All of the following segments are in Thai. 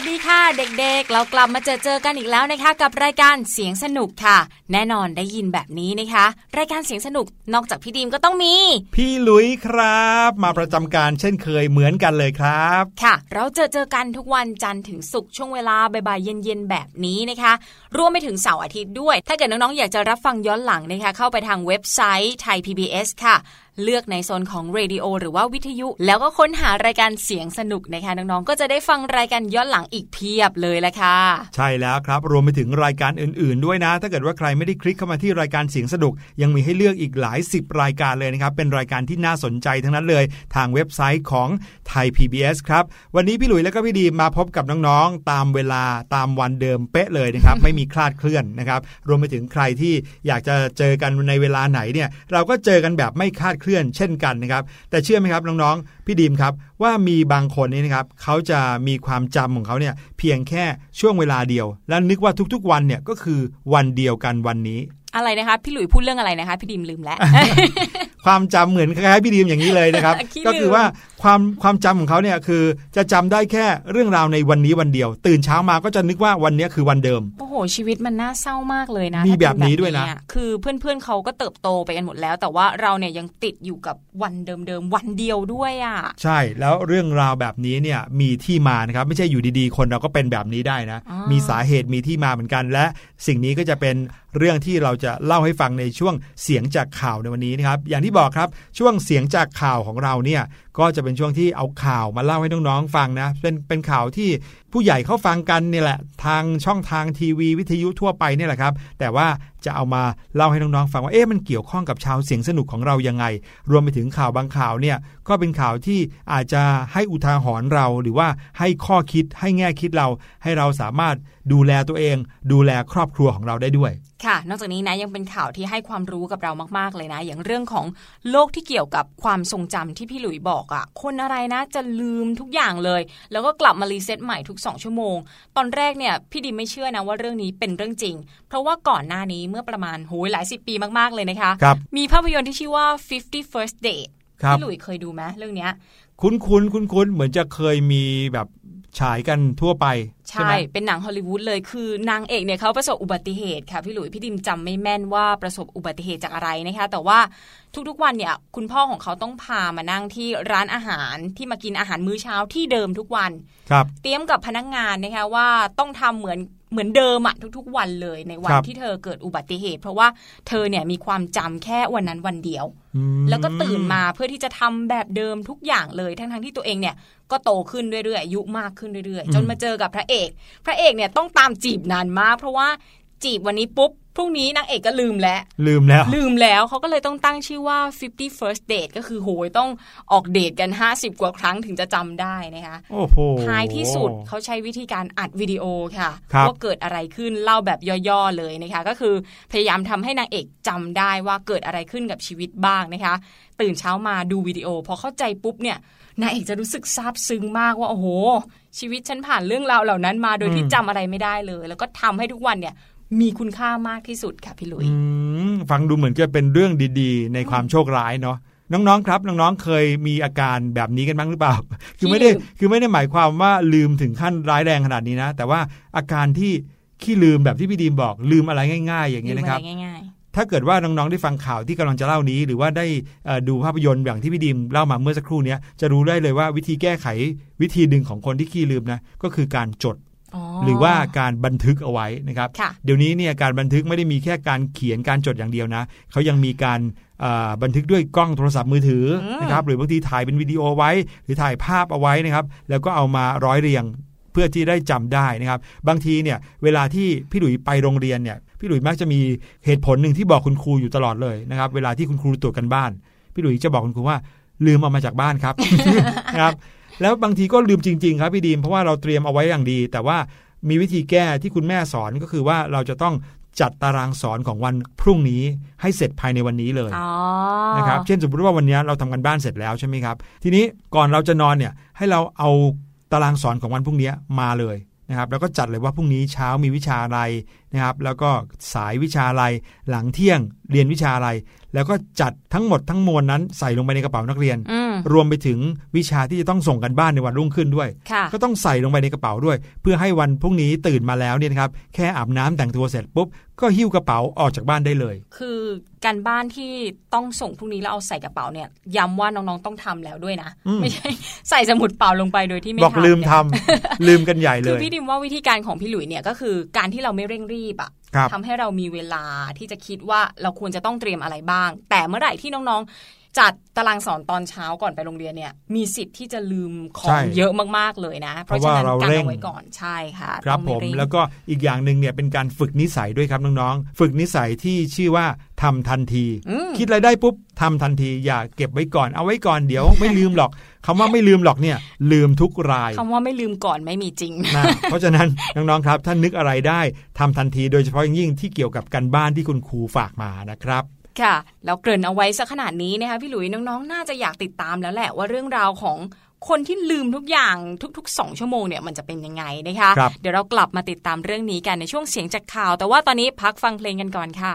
วัสดีค่ะ เด็กๆ เรากลับมาเจอเจอกันอีกแล้วนะคะ กับรายการเสียงสนุกค่ะ แน่นอนได้ยินแบบนี้นะคะ รายการเสียงสนุกนอกจากพี่ดีมก็ต้องมี พี่ลุยครับ มาประจำการเช่นเคยเหมือนกันเลยครับ ค่ะ เราเจอเจอกันทุกวันจันทร์ถึงศุกร์ช่วงเวลาบ่ายๆเย็นๆแบบนี้นะคะ รวมไปถึงเสาร์อาทิตย์ด้วย ถ้าเกิดน้องๆอยากจะรับฟังย้อนหลังนะคะเข้าไปทางเว็บไซต์ไทย PBS ค่ะเลือกในโซนของเรดิโอหรือว่าวิทยุ แล้วก็ค้นหารายการเสียงสนุกนะคะน้องๆก็จะได้ฟังรายการย้อนหลังอีกเพียบเลยแหละค่ะ ใช่แล้วครับ รวมไปถึงรายการอื่นๆ ด้วยนะ ถ้าเกิดว่าใครไม่ได้คลิกเข้ามาที่รายการเสียงสนุกยังมีให้เลือกอีกหลายสิบรายการเลยนะครับ เป็นรายการที่น่าสนใจทั้งนั้นเลย ทางเว็บไซต์ของไทย PBS ครับ วันนี้พี่หลุยและก็พี่ดีมาพบกับน้องๆ ตามเวลาตามวันเดิมเป๊ะเลยนะครับ ไม่มีคลาดเคลื่อนนะครับ รวมไปถึงใครที่อยากจะเจอกันในเวลาไหนเนี่ยเราก็เจอกันแบบไม่คลาดเคลื่อนเช่นกันนะครับ แต่เชื่อไหมครับน้องๆ พี่ดีมครับว่ามีบางคนนี่นะครับเขาจะมีความจำของเขาเนี่ยเพียงแค่ช่วงเวลาเดียว แล้วนึกว่าทุกๆวันเนี่ยก็คือวันเดียวกันวันนี้ อะไรนะคะพี่หลุยพูดเรื่องอะไรนะคะพี่ดิมลืมแล้วความจำเหมือนคล้ายๆพี่ดีมอย่างนี้เลยนะครับขี้ลืมก็คือว่า ความความจำของเขาเนี่ยคือจะจำได้แค่เรื่องราวในวันนี้วันเดียว ตื่นเช้ามาก็จะนึกว่าวันนี้คือวันเดิม โอ้โห ชีวิตมันน่าเศร้ามากเลยนะมีถ้าเป็แบบนี้ด้วยนะอคือเพื่อนๆเขาก็เติบโตไปกันหมดแล้ว แต่ว่าเราเนี่ยยังติดอยู่กับวันเดิมๆวันเดียวด้วยอะใช่แล้วเรื่องราวแบบนี้เนี่ยมีที่มานะครับไม่ใช่อยู่ดีๆ คนเราก็เป็นแบบนี้ได้นะอ๋อมีสาเหตุมีที่มาเหมือนกัน และสิ่งนี้ก็จะเป็นเรื่องที่เราจะเล่าให้ฟังในช่วงเสียงจากข่าวในวันนี้นะครับอย่างที่บอกครับช่วงเสียงจากข่าวของเราเนี่ยก็จะเป็นช่วงที่เอาข่าวมาเล่าให้น้องๆฟังนะเป็นเป็นข่าวที่ผู้ใหญ่เขาฟังกันนี่แหละ ทางช่องทางทีวีวิทยุทั่วไปนี่แหละครับ แต่ว่าจะเอามาเล่าให้น้องๆฟังว่าเอ๊ะมันเกี่ยวข้องกับชาวเสียงสนุกของเรายังไง รวมไปถึงข่าวบางข่าวเนี่ยก็เป็นข่าวที่อาจจะให้อุทาหรณ์เรา หรือว่าให้ข้อคิดให้แง่คิดเรา ให้เราสามารถดูแลตัวเอง ดูแลครอบครัวของเราได้ด้วย ค่ะ นอกจากนี้นะยังเป็นข่าวที่ให้ความรู้กับเรามากๆเลยนะ อย่างเรื่องของโลกที่เกี่ยวกับความทรงจำที่พี่หลุยบอกอะ่ะ คนอะไรนะจะลืมทุกอย่างเลย แล้วก็กลับมารีเซ็ตใหม่ทุก2ชั่วโมง ตอนแรกเนี่ยพี่ดิมไม่เชื่อนะว่าเรื่องนี้เป็นเรื่องจริง เพราะว่าก่อนหน้านี้เมื่อประมาณโหยหลายสิบปีมากๆเลยนะคะครับมีภาพยนตร์ที่ชื่อว่า50 First Date ครับพี่หลุยเคยดูไหมเรื่องเนี้ย คุ้นคุ้นคุ้นคุ้นๆเหมือนจะเคยมีแบบฉายกันทั่วไป ใช่ใช่ไหมเป็นหนังฮอลลีวูดเลยคือนางเอกเนี่ยเขาประสบอุบัติเหตุค่ะพี่หลุยพี่ดิมจำไม่แม่นว่าประสบอุบัติเหตุจากอะไรนะคะ แต่ว่าทุกๆวันเนี่ยคุณพ่อของเขาต้องพามานั่งที่ร้านอาหารที่มากินอาหารมื้อเช้าที่เดิมทุกวันครับเตรียมกับพนักงานนะคะว่าต้องทำเหมือน เหมือนเดิมอะทุกๆ วันเลยในวันครับที่เธอเกิดอุบัติเหตุ เพราะว่าเธอเนี่ยมีความจำแค่วันนั้นวันเดียวอืมแล้วก็ตื่นมาเพื่อที่จะทำแบบเดิมทุกอย่างเลยทั้งๆที่ตัวเองเนี่ยก็โตขึ้นเรื่อยๆอายุมากขึ้นเรื่อยอืมๆจนมาเจอกับพระเอก พระเอกเนี่ยต้องตามจีบนานมาก เพราะว่าจีบวันนี้ปุ๊บ พรุ่งนี้นางเอกก็ลืมแล้ว ลืมแล้ว ลืมแล้วเขาก็เลยต้องตั้งชื่อว่า50 first date ก็คือโหยต้องออกเดทกัน 50 กว่าครั้งถึงจะจำได้นะคะโอ้โหท้ายที่สุดเขาใช้วิธีการอัดวิดีโอค่ะครับว่าเกิดอะไรขึ้นเล่าแบบย่อๆเลยนะคะ ก็คือพยายามทำให้นางเอกจำได้ว่าเกิดอะไรขึ้นกับชีวิตบ้างนะคะ ตื่นเช้ามาดูวิดีโอพอเข้าใจปุ๊บเนี่ยนางเอกจะรู้สึกซาบซึ้งมากว่าโอ้โหชีวิตฉันผ่านเรื่องราวเหล่านั้นมาโดยที่อืมจำอะไรไม่ได้เลย แล้วก็ทำให้ทุกวันเนี่ย มีคุณค่ามากที่สุดค่ะพี่หลุยอืมฟังดูเหมือนจะเป็นเรื่องดีๆ ในความโชคร้ายเนาะน้องๆ ครับน้องๆ เคยมีอาการแบบนี้กันบ้างหรือเปล่า คือไม่ได้ขี้ลืมคือไม่ได้หมายความว่าลืมถึงขั้นร้ายแรงขนาดนี้นะ แต่ว่าอาการที่ขี้ลืมแบบที่พี่ดีมบอกลืมอะไรง่าย ๆ อย่างนี้ยนะครับลืมอะไรง่ายถ้าเกิดว่าน้องๆ ได้ฟังข่าวที่กำลังจะเล่านี้ หรือว่าได้เอ่อดูภาพยนตร์อย่างที่พี่ดิมเล่ามาเมื่อสักครู่เนี้ยจะรู้ได้เลยว่าวิธีแก้ไขวิธีหนึ่งของคนที่ขี้ลืมนะก็คือการจดๆอ๋อ หรือว่าการบันทึกเอาไว้นะครับค่ะเดี๋ยวนี้เนี่ยการบันทึกไม่ได้มีแค่การเขียนการจดอย่างเดียวนะเขายังมีการเอ่อบันทึกด้วยกล้องโทรศัพท์มือถืออมนะครับหรือบางทีถ่ายเป็นวิดีโอไว้ หรือถ่ายภาพเอาไว้นะครับ แล้วก็เอามาร้อยเรียงเพื่อที่ได้จำได้นะครับ บางทีเนี่ยเวลาที่พี่หลุยไปโรงเรียนเนี่ยพี่หลุยมักจะมีเหตุผลหนึ่งที่บอกคุณครูอยู่ตลอดเลยนะครับเวลาที่คุณครูตรวจกันบ้าน พี่หลุยจะบอกคุณครูว่าลืมเอามาจากบ้านครับนะครับ แล้วบางทีก็ลืมจริง ๆ ครับพี่ดีมเพราะว่าเราเตรียมเอาไว้อย่างดี แต่ว่ามีวิธีแก้ที่คุณแม่สอนก็คือว่าเราจะต้องจัดตารางสอนของวันพรุ่งนี้ให้เสร็จภายในวันนี้เลยอ๋อนะครับเช่นสมมติว่าวันนี้เราทำกันบ้านเสร็จแล้วใช่ไหมครับ ทีนี้ก่อนเราจะนอนเนี่ยให้เราเอาตารางสอนของวันพรุ่งนี้มาเลยนะครับแล้วก็จัดเลยว่าพรุ่งนี้เช้ามีวิชาอะไรนะครับ แล้วก็สายวิชาอะไร หลังเที่ยงเรียนวิชาอะไร แล้วก็จัดทั้งหมดทั้งมวลนั้นใส่ลงไปในกระเป๋านักเรียนอืมรวมไปถึงวิชาที่จะต้องส่งกันบ้านในวันรุ่งขึ้นด้วยค่ะก็ต้องใส่ลงไปในกระเป๋าด้วย เพื่อให้วันพรุ่งนี้ตื่นมาแล้วเนี่ยนะครับแค่อาบน้ำแต่งตัวเสร็จปุ๊บก็หิ้วกระเป๋าออกจากบ้านได้เลย คือการบ้านที่ต้องส่งพรุ่งนี้แล้วเอาใส่กระเป๋าเนี่ยย้ำว่าน้องๆต้องทำแล้วด้วยนะอืมไม่ใช่ใส่สมุดเปล่าลงไปโดยที่ไม่บอกทำลืมเนี่ยทำลืมกันใหญ่เลคือยพี่ดิมว่าวิธีการของพี่หลุยเนี่ยก็คือการที่เราไม่เร่งรีบอะครับทำให้เรามีเวลาที่จะคิดว่าเราควรจะต้องเตรียมอะไรบ้าง แต่เมื่อไหร่ที่น้องๆ จัดตารางสอนตอนเช้าก่อนไปโรงเรียนเนี่ย มีสิทธิ์ที่จะลืมขอใช่งเยอะมากๆเลยนะ เพราะเพราะฉะว่านั้นเราการเร่งเอาไว้ก่อนใช่ค่ะ ครับต้องผมไเร่งแล้วก็อีกอย่างหนึ่งเนี่ยเป็นการฝึกนิสัยด้วยครับน้องๆ ฝึกนิสัยที่ชื่อว่าทำทันทีอืมคิดอะไรได้ปุ๊บทำทันทีอย่าเก็บไว้ก่อนเอาไว้ก่อนเดี๋ยวไม่ลืมหรอกคำว่าไม่ลืมหรอกเนี่ย ลืมทุกรายคำว่าไม่ลืมก่อนไม่มีจริงนะเพราะฉะนั้นน้องๆครับถ้านึกอะไรได้ทำทันทีโดยเฉพาะอย่างยิ่งที่เกี่ยวกับการบ้านที่คุณครูฝากมานะครับ ค่ะ แล้วเกริ่นเอาไว้สักขนาดนี้นะคะพี่หลุยน้องๆ น่าจะอยากติดตามแล้วแหละว่าเรื่องราวของคนที่ลืมทุกอย่างทุกๆ 2 ชั่วโมงเนี่ยมันจะเป็นยังไงนะคะครับเดี๋ยวเรากลับมาติดตามเรื่องนี้กันในช่วงเสียงจากข่าว แต่ว่าตอนนี้พักฟังเพลงกันก่อนค่ะ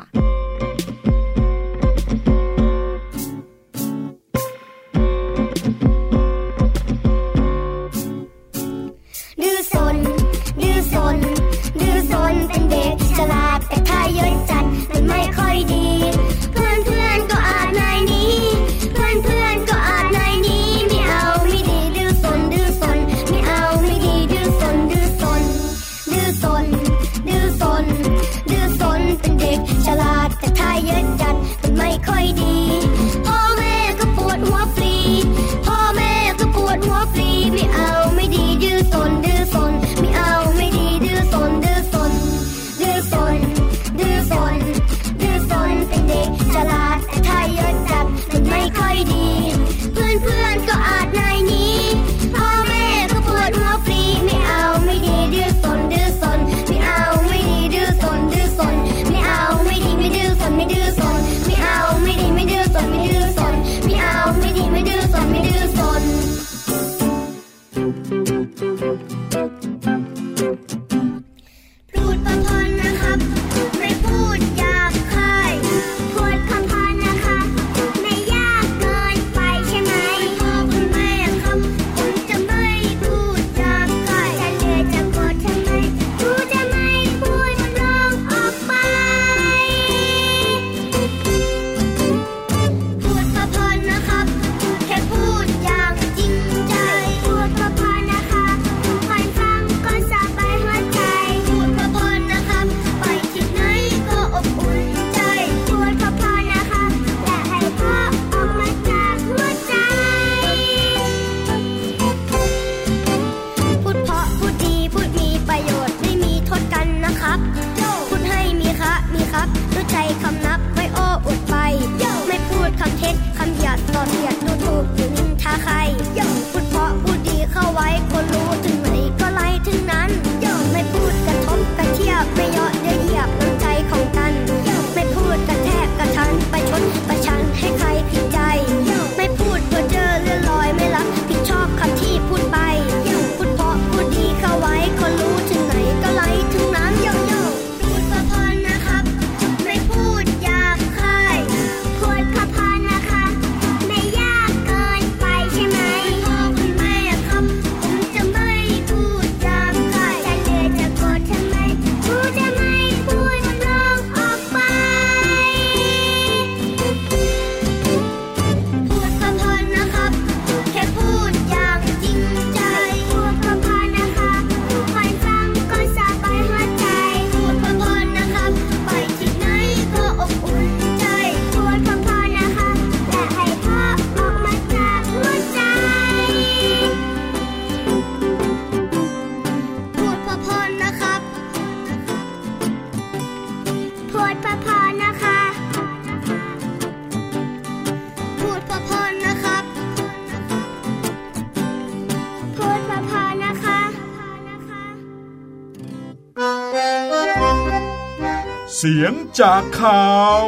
เสียงจากข่าว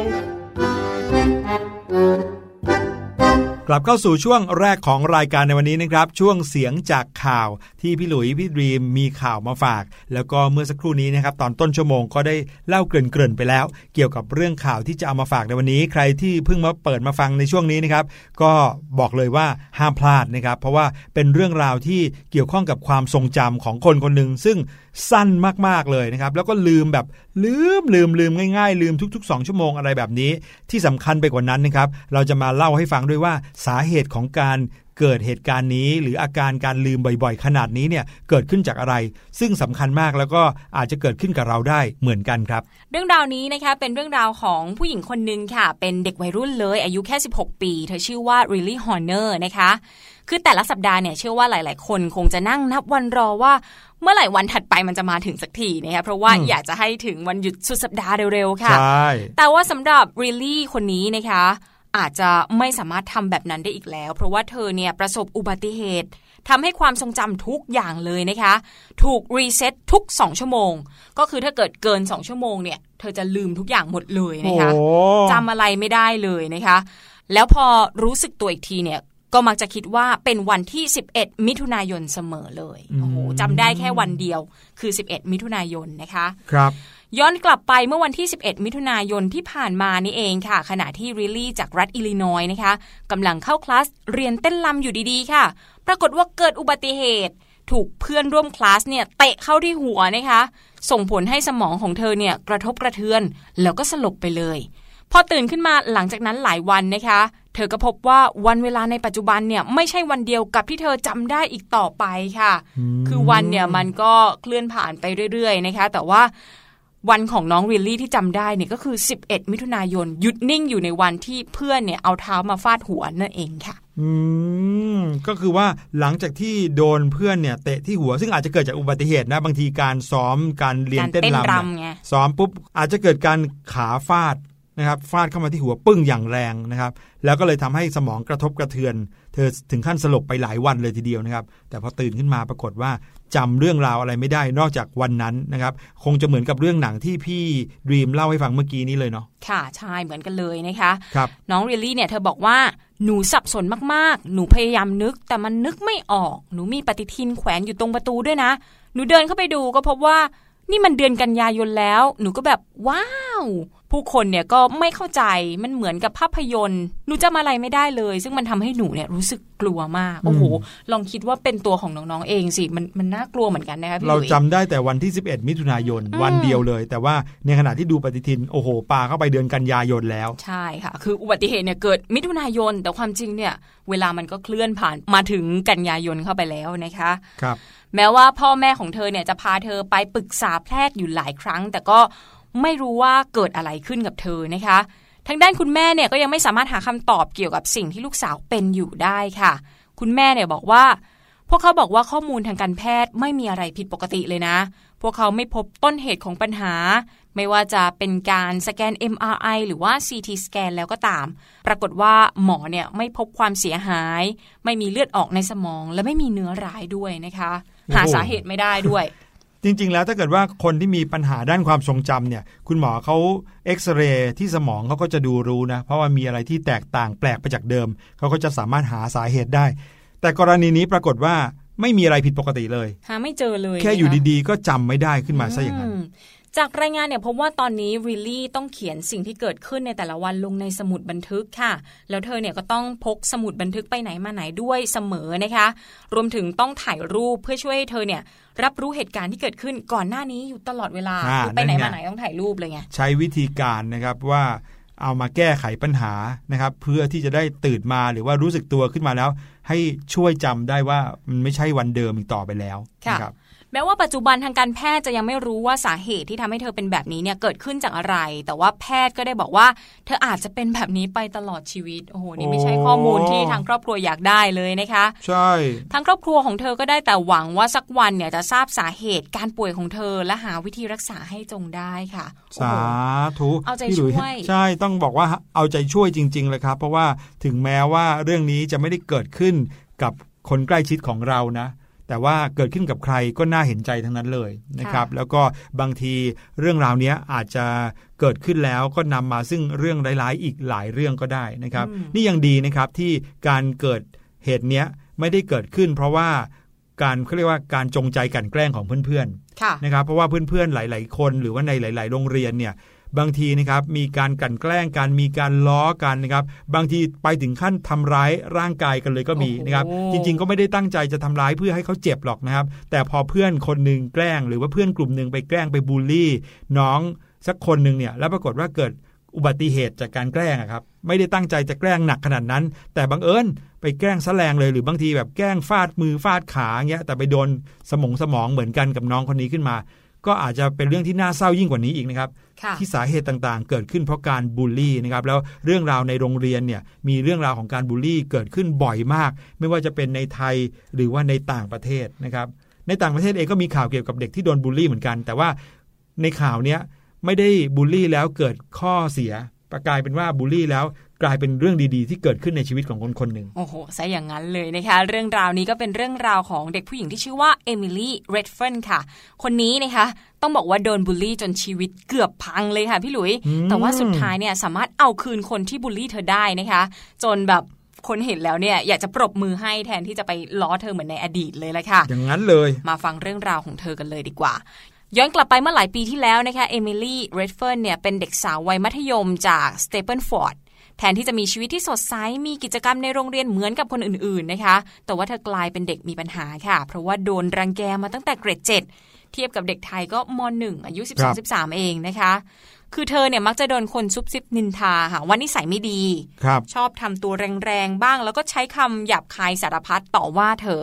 กลับเข้าสู่ช่วงแรกของรายการในวันนี้นะครับ ช่วงเสียงจากข่าวที่พี่หลุยพี่ดีมมีข่าวมาฝาก แล้วก็เมื่อสักครู่นี้นะครับ ตอนต้นชั่วโมงก็ได้เล่าเกริ่นๆไปแล้ว เกี่ยวกับเรื่องข่าวที่จะเอามาฝากในวันนี้ ใครที่เพิ่งมาเปิดมาฟังในช่วงนี้นะครับ ก็บอกเลยว่าห้ามพลาดนะครับ เพราะว่าเป็นเรื่องราวที่เกี่ยวข้องกับความทรงจำของคนคนหนึ่งซึ่ง สั้นมากๆเลยนะครับ แล้วก็ลืมแบบลืมลืมลืมง่ายๆ ลืมทุก ๆ 2 ชั่วโมงอะไรแบบนี้ ที่สำคัญไปกว่านั้นนะครับเราจะมาเล่าให้ฟังด้วยว่าสาเหตุของการเกิดเหตุการณ์นี้ หรืออาการการลืมบ่อยๆ ขนาดนี้เนี่ยเกิดขึ้นจากอะไร ซึ่งสำคัญมากแล้วก็อาจจะเกิดขึ้นกับเราได้เหมือนกันครับ เรื่องราวนี้นะคะเป็นเรื่องราวของผู้หญิงคนหนึ่งค่ะ เป็นเด็กวัยรุ่นเลย อายุแค่ 16 ปี เธอชื่อว่า Riley Horner นะคะ คือแต่ละสัปดาห์เนี่ยเชื่อว่าหลาย ๆ คนคงจะนั่งนับวันรอว่าเมื่อไหร่วันถัดไปมันจะมาถึงสักทีนะคะเพราะว่าอืมอยากจะให้ถึงวันหยุดสุดสัปดาห์เร็ว ๆ ค่ะใช่แต่ว่าสำหรับ Riley คนนี้นะคะ อาจจะไม่สามารถทำแบบนั้นได้อีกแล้ว เพราะว่าเธอเนี่ยประสบอุบัติเหตุทำให้ความทรงจำทุกอย่างเลยนะคะ ถูกรีเซ็ตทุก 2 ชั่วโมง ก็คือถ้าเกิดเกิน 2 ชั่วโมงเนี่ยเธอจะลืมทุกอย่างหมดเลยนะคะโอ้จำอะไรไม่ได้เลยนะคะ แล้วพอรู้สึกตัวอีกทีเนี่ย ก็มักจะคิดว่าเป็นวันที่ 11 มิถุนายนเสมอเลยโอ้โหจำได้แค่วันเดียวคือ 11 มิถุนายนนะคะครับย้อนกลับไปเมื่อวันที่ 11 มิถุนายนที่ผ่านมานี่เองค่ะ ขณะที่ริลลี่จากรัฐอิลลินอยส์นะคะกำลังเข้าคลาสเรียนเต้นรำอยู่ดีๆ ค่ะ ปรากฏว่าเกิดอุบัติเหตุ ถูกเพื่อนร่วมคลาสเนี่ยเตะเข้าที่หัวนะคะ ส่งผลให้สมองของเธอเนี่ยกระทบกระเทือน แล้วก็สลบไปเลย พอตื่นขึ้นมาหลังจากนั้นหลายวันนะคะ เธอก็พบว่าวันเวลาในปัจจุบันเนี่ยไม่ใช่วันเดียวกับที่เธอจำได้อีกต่อไปค่ะ คือวันเนี่ยมันก็เคลื่อนผ่านไปเรื่อยๆนะคะ แต่ว่าวันของน้องริลลี่ที่จำได้เนี่ยก็คือ 11 มิถุนายนหยุดนิ่งอยู่ในวันที่เพื่อนเนี่ยเอาเท้ามาฟาดหัวนั่นเองค่ะ อืมก็คือว่าหลังจากที่โดนเพื่อนเนี่ยเตะที่หัว ซึ่งอาจจะเกิดจากอุบัติเหตุนะบางทีการซ้อมการเรียนการเต้นเต้นรำรำไงเนี่ยซ้อมปุ๊บอาจจะเกิดการขาฟาด นะครับฟาดเข้ามาที่หัวปึ้งอย่างแรงนะครับ แล้วก็เลยทำให้สมองกระทบกระเทือน เธอถึงขั้นสลบไปหลายวันเลยทีเดียวนะครับ แต่พอตื่นขึ้นมาปรากฏว่าจำเรื่องราวอะไรไม่ได้นอกจากวันนั้นนะครับ คงจะเหมือนกับเรื่องหนังที่พี่ดีมเล่าให้ฟังเมื่อกี้นี้เลยเนาะค่ะใช่เหมือนกันเลยนะคะครับน้องริลลี่เนี่ยเธอบอกว่าหนูสับสนมากๆ หนูพยายามนึก แต่มันนึกไม่ออก หนูมีปฏิทินแขวนอยู่ตรงประตูด้วยนะ หนูเดินเข้าไปดูก็พบว่านี่มันเดือนกันยายนแล้ว หนูก็แบบว้าวผู้คนเนี่ยก็ไม่เข้าใจมันเหมือนกับภาพยนตร์หนูจำอะไรไม่ได้เลย ซึ่งมันทำให้หนูเนี่ยรู้สึกกลัวมากโอ้โหลองคิดว่าเป็นตัวของน้องๆเองสิมันมันน่ากลัวเหมือนกันนะคะพี่หเราลุยจำได้แต่วันที่ 11 มิถุนายนอืมวันเดียวเลย แต่ว่าในขณะที่ดูปฏิทินโอ้โหปาเข้าไปเดือนกันยายนแล้ว ใช่ค่ะ คืออุบัติเหตุเนี่ยเกิดมิถุนายน แต่ความจริงเนี่ย เวลามันก็เคลื่อนผ่านมาถึงกันยายนเข้าไปแล้วนะคะครับแม้ว่าพ่อแม่ของเธอเนี่ยจะพาเธอไปปรึกษาแพทย์อยู่หลายครั้ง แต่ก็ ไม่รู้ว่าเกิดอะไรขึ้นกับเธอนะคะ ทางด้านคุณแม่เนี่ยก็ยังไม่สามารถหาคำตอบเกี่ยวกับสิ่งที่ลูกสาวเป็นอยู่ได้ค่ะ คุณแม่เนี่ยบอกว่า พวกเขาบอกว่าข้อมูลทางการแพทย์ไม่มีอะไรผิดปกติเลยนะ พวกเขาไม่พบต้นเหตุของปัญหา ไม่ว่าจะเป็นการสแกน MRI หรือว่า CT สแกนแล้วก็ตาม ปรากฏว่าหมอเนี่ยไม่พบความเสียหาย ไม่มีเลือดออกในสมอง และไม่มีเนื้อร้ายด้วยนะคะ หาสาเหตุไม่ได้ด้วย จริง ๆ แล้วถ้าเกิดว่าคนที่มีปัญหาด้านความทรงจำเนี่ย คุณหมอเขาเอ็กซเรย์ที่สมองเขาก็จะดูรู้นะ เพราะว่ามีอะไรที่แตกต่างแปลกไปจากเดิม เขาก็จะสามารถหาสาเหตุได้ แต่กรณีนี้ปรากฏว่าไม่มีอะไรผิดปกติเลย หาไม่เจอเลย แค่อยู่นะคะดีๆ ก็จำไม่ได้ขึ้นมาซะอย่างนั้นม จากรายงานเนี่ยพบว่าตอนนี้ริลลี่ต้องเขียนสิ่งที่เกิดขึ้นในแต่ละวันลงในสมุดบันทึกค่ะ แล้วเธอเนี่ยก็ต้องพกสมุดบันทึกไปไหนมาไหนด้วยเสมอนะคะ รวมถึงต้องถ่ายรูปเพื่อช่วยให้เธอเนี่ยรับรู้เหตุการณ์ที่เกิดขึ้นก่อนหน้านี้อยู่ตลอดเวลาอ่าคือไปไหนนั่นไงมาไหนต้องถ่ายรูปเลยไงใช้วิธีการนะครับว่าเอามาแก้ไขปัญหานะครับ เพื่อที่จะได้ตื่นมาหรือว่ารู้สึกตัวขึ้นมาแล้ว ให้ช่วยจำได้ว่ามันไม่ใช่วันเดิมอีกต่อไปแล้วค่ะนะครับ แม้ว่าปัจจุบันทางการแพทย์จะยังไม่รู้ว่าสาเหตุที่ทำให้เธอเป็นแบบนี้เนี่ยเกิดขึ้นจากอะไร แต่ว่าแพทย์ก็ได้บอกว่า เธออาจจะเป็นแบบนี้ไปตลอดชีวิต โอ้โห นี่ไม่ใช่ข้อมูลที่ทางครอบครัวอยากได้เลยนะคะ ใช่ ทางครอบครัวของเธอก็ได้แต่หวังว่าสักวันเนี่ยจะทราบสาเหตุการป่วยของเธอและหาวิธีรักษาให้จงได้ค่ะโอ้สาโหธุเอาใจพี่หลุช่วย ใช่ ต้องบอกว่าเอาใจช่วยจริง ๆ เลยครับ เพราะว่าถึงแม้ว่าเรื่องนี้จะไม่ได้เกิดขึ้นกับคนใกล้ชิดของเรานะ แต่ว่าเกิดขึ้นกับใครก็น่าเห็นใจทั้งนั้นเลยนะครับ แล้วก็บางทีเรื่องราวนี้อาจจะเกิดขึ้นแล้วก็นำมาซึ่งเรื่องร้ายๆอีกหลายเรื่องก็ได้นะครับ นี่ยังดีนะครับที่การเกิดเหตุเนี้ยไม่ได้เกิดขึ้น เพราะว่าการเขาเรียกว่าการจงใจกันแกล้งของเพื่อนๆนะครับเพราะว่าเพื่อนๆหลาย ๆ คน หรือว่าในหลาย ๆ โรงเรียนเนี่ย บางทีนะครับมีการกันแกล้งกันมีการล้อกันนะครับบางทีไปถึงขั้นทำร้ายร่างกายกันเลยก็มีนะครับจริง ๆ ก็ไม่ได้ตั้งใจจะทำร้ายเพื่อให้เขาเจ็บหรอกนะครับ แต่พอเพื่อนคนหนึ่งแกล้ง หรือว่าเพื่อนกลุ่มหนึ่งไปแกล้งไปบูลลี่ น้องสักคนหนึ่งเนี่ยแล้วปรากฏว่าเกิดอุบัติเหตุจากการแกล้งครับไม่ได้ตั้งใจจะแกล้งหนักขนาดนั้น แต่บังเอิญไปแกล้งแสลงเลยหรือบางทีแบบแกล้งฟาดมือฟาดขาเงี้ยแต่ไปโดนสมองสมองเหมือนกันกับน้องคนนี้ขึ้นมา ก็อาจจะเป็นเรื่องที่น่าเศร้ายิ่งกว่านี้อีกนะครับ ที่สาเหตุต่างๆ เกิดขึ้นเพราะการบูลลี่นะครับแล้วเรื่องราวในโรงเรียนเนี่ยมีเรื่องราวของการบูลลี่เกิดขึ้นบ่อยมาก ไม่ว่าจะเป็นในไทยหรือว่าในต่างประเทศนะครับในต่างประเทศเองก็มีข่าวเกี่ยวกับเด็กที่โดนบูลลี่เหมือนกัน แต่ว่าในข่าวเนี้ยไม่ได้บูลลี่แล้วเกิดข้อเสียอะกลายเป็นว่าบูลลี่แล้วกลายเป็นเรื่องดีๆ ที่เกิดขึ้นในชีวิตของคนคนหนึ่งโอ้โหซะอย่างนั้นเลยนะคะ เรื่องราวนี้ก็เป็นเรื่องราวของเด็กผู้หญิงที่ชื่อว่าเอมิลี่ เรดเฟนค่ะ คนนี้นะคะ ต้องบอกว่าโดนบูลลี่จนชีวิตเกือบพังเลยค่ะพี่หลุย แต่ว่าสุดท้ายเนี่ยสามารถเอาคืนคนที่บูลลี่เธอได้นะคะ จนแบบคนเห็นแล้วเนี่ยอยากจะปรบมือให้แทนที่จะไปล้อเธอเหมือนในอดีตเลยละค่ะ อย่างนั้นเลย มาฟังเรื่องราวของเธอกันเลยดีกว่าย้อนกลับไปเมื่อหลายปีที่แล้วนะคะเอมิลี่เรดเฟิร์นเนี่ยเป็นเด็กสาววัยมัธยมจากสเตเปิลฟอร์ดแทนที่จะมีชีวิตที่สดใส มีกิจกรรมในโรงเรียนเหมือนกับคนอื่นๆนะคะ แต่ว่าเธอกลายเป็นเด็กมีปัญหาค่ะ เพราะว่าโดนรังแกมาตั้งแต่เกรดเจ็ด เทียบกับเด็กไทยก็มหนึ่งอายุ12-13เองนะคะ คือเธอเนี่ยมักจะโดนคนซุบซิบนินทาค่ะว่านิสัยไม่ดีชอบทำตัวแรงๆบ้าง แล้วก็ใช้คำหยาบคายสารพัดต่อว่าเธอ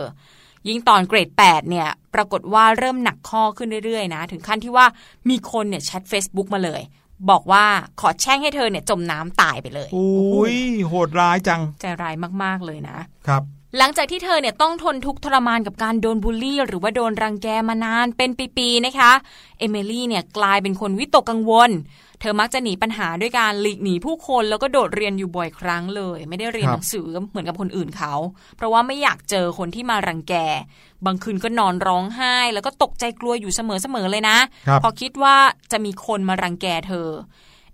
ยิ่งตอนเกรด 8 เนี่ย ปรากฏว่าเริ่มหนักข้อขึ้นเรื่อยๆนะ ถึงขั้นที่ว่ามีคนเนี่ยแชท Facebook มาเลยบอกว่าขอแช่งให้เธอเนี่ยจมน้ำตายไปเลย อุ้ยโหดร้ายจัง ใจร้ายมาก ๆ เลยนะ ครับ หลังจากที่เธอเนี่ยต้องทนทุกข์ทรมานกับการโดนบูลลี่ หรือว่าโดนรังแกมานานเป็นปีๆนะคะ เอมิลี่เนี่ยกลายเป็นคนวิตกกังวล เธอมักจะหนีปัญหาด้วยการหลีกหนีผู้คนแล้วก็โดดเรียนอยู่บ่อยครั้งเลย ไม่ได้เรียนหนังสือเหมือนกับคนอื่นเขา เพราะว่าไม่อยากเจอคนที่มารังแก บางคืนก็นอนร้องไห้ แล้วก็ตกใจกลัวอยู่เสมอๆเลยนะพอคิดว่าจะมีคนมารังแกเธอ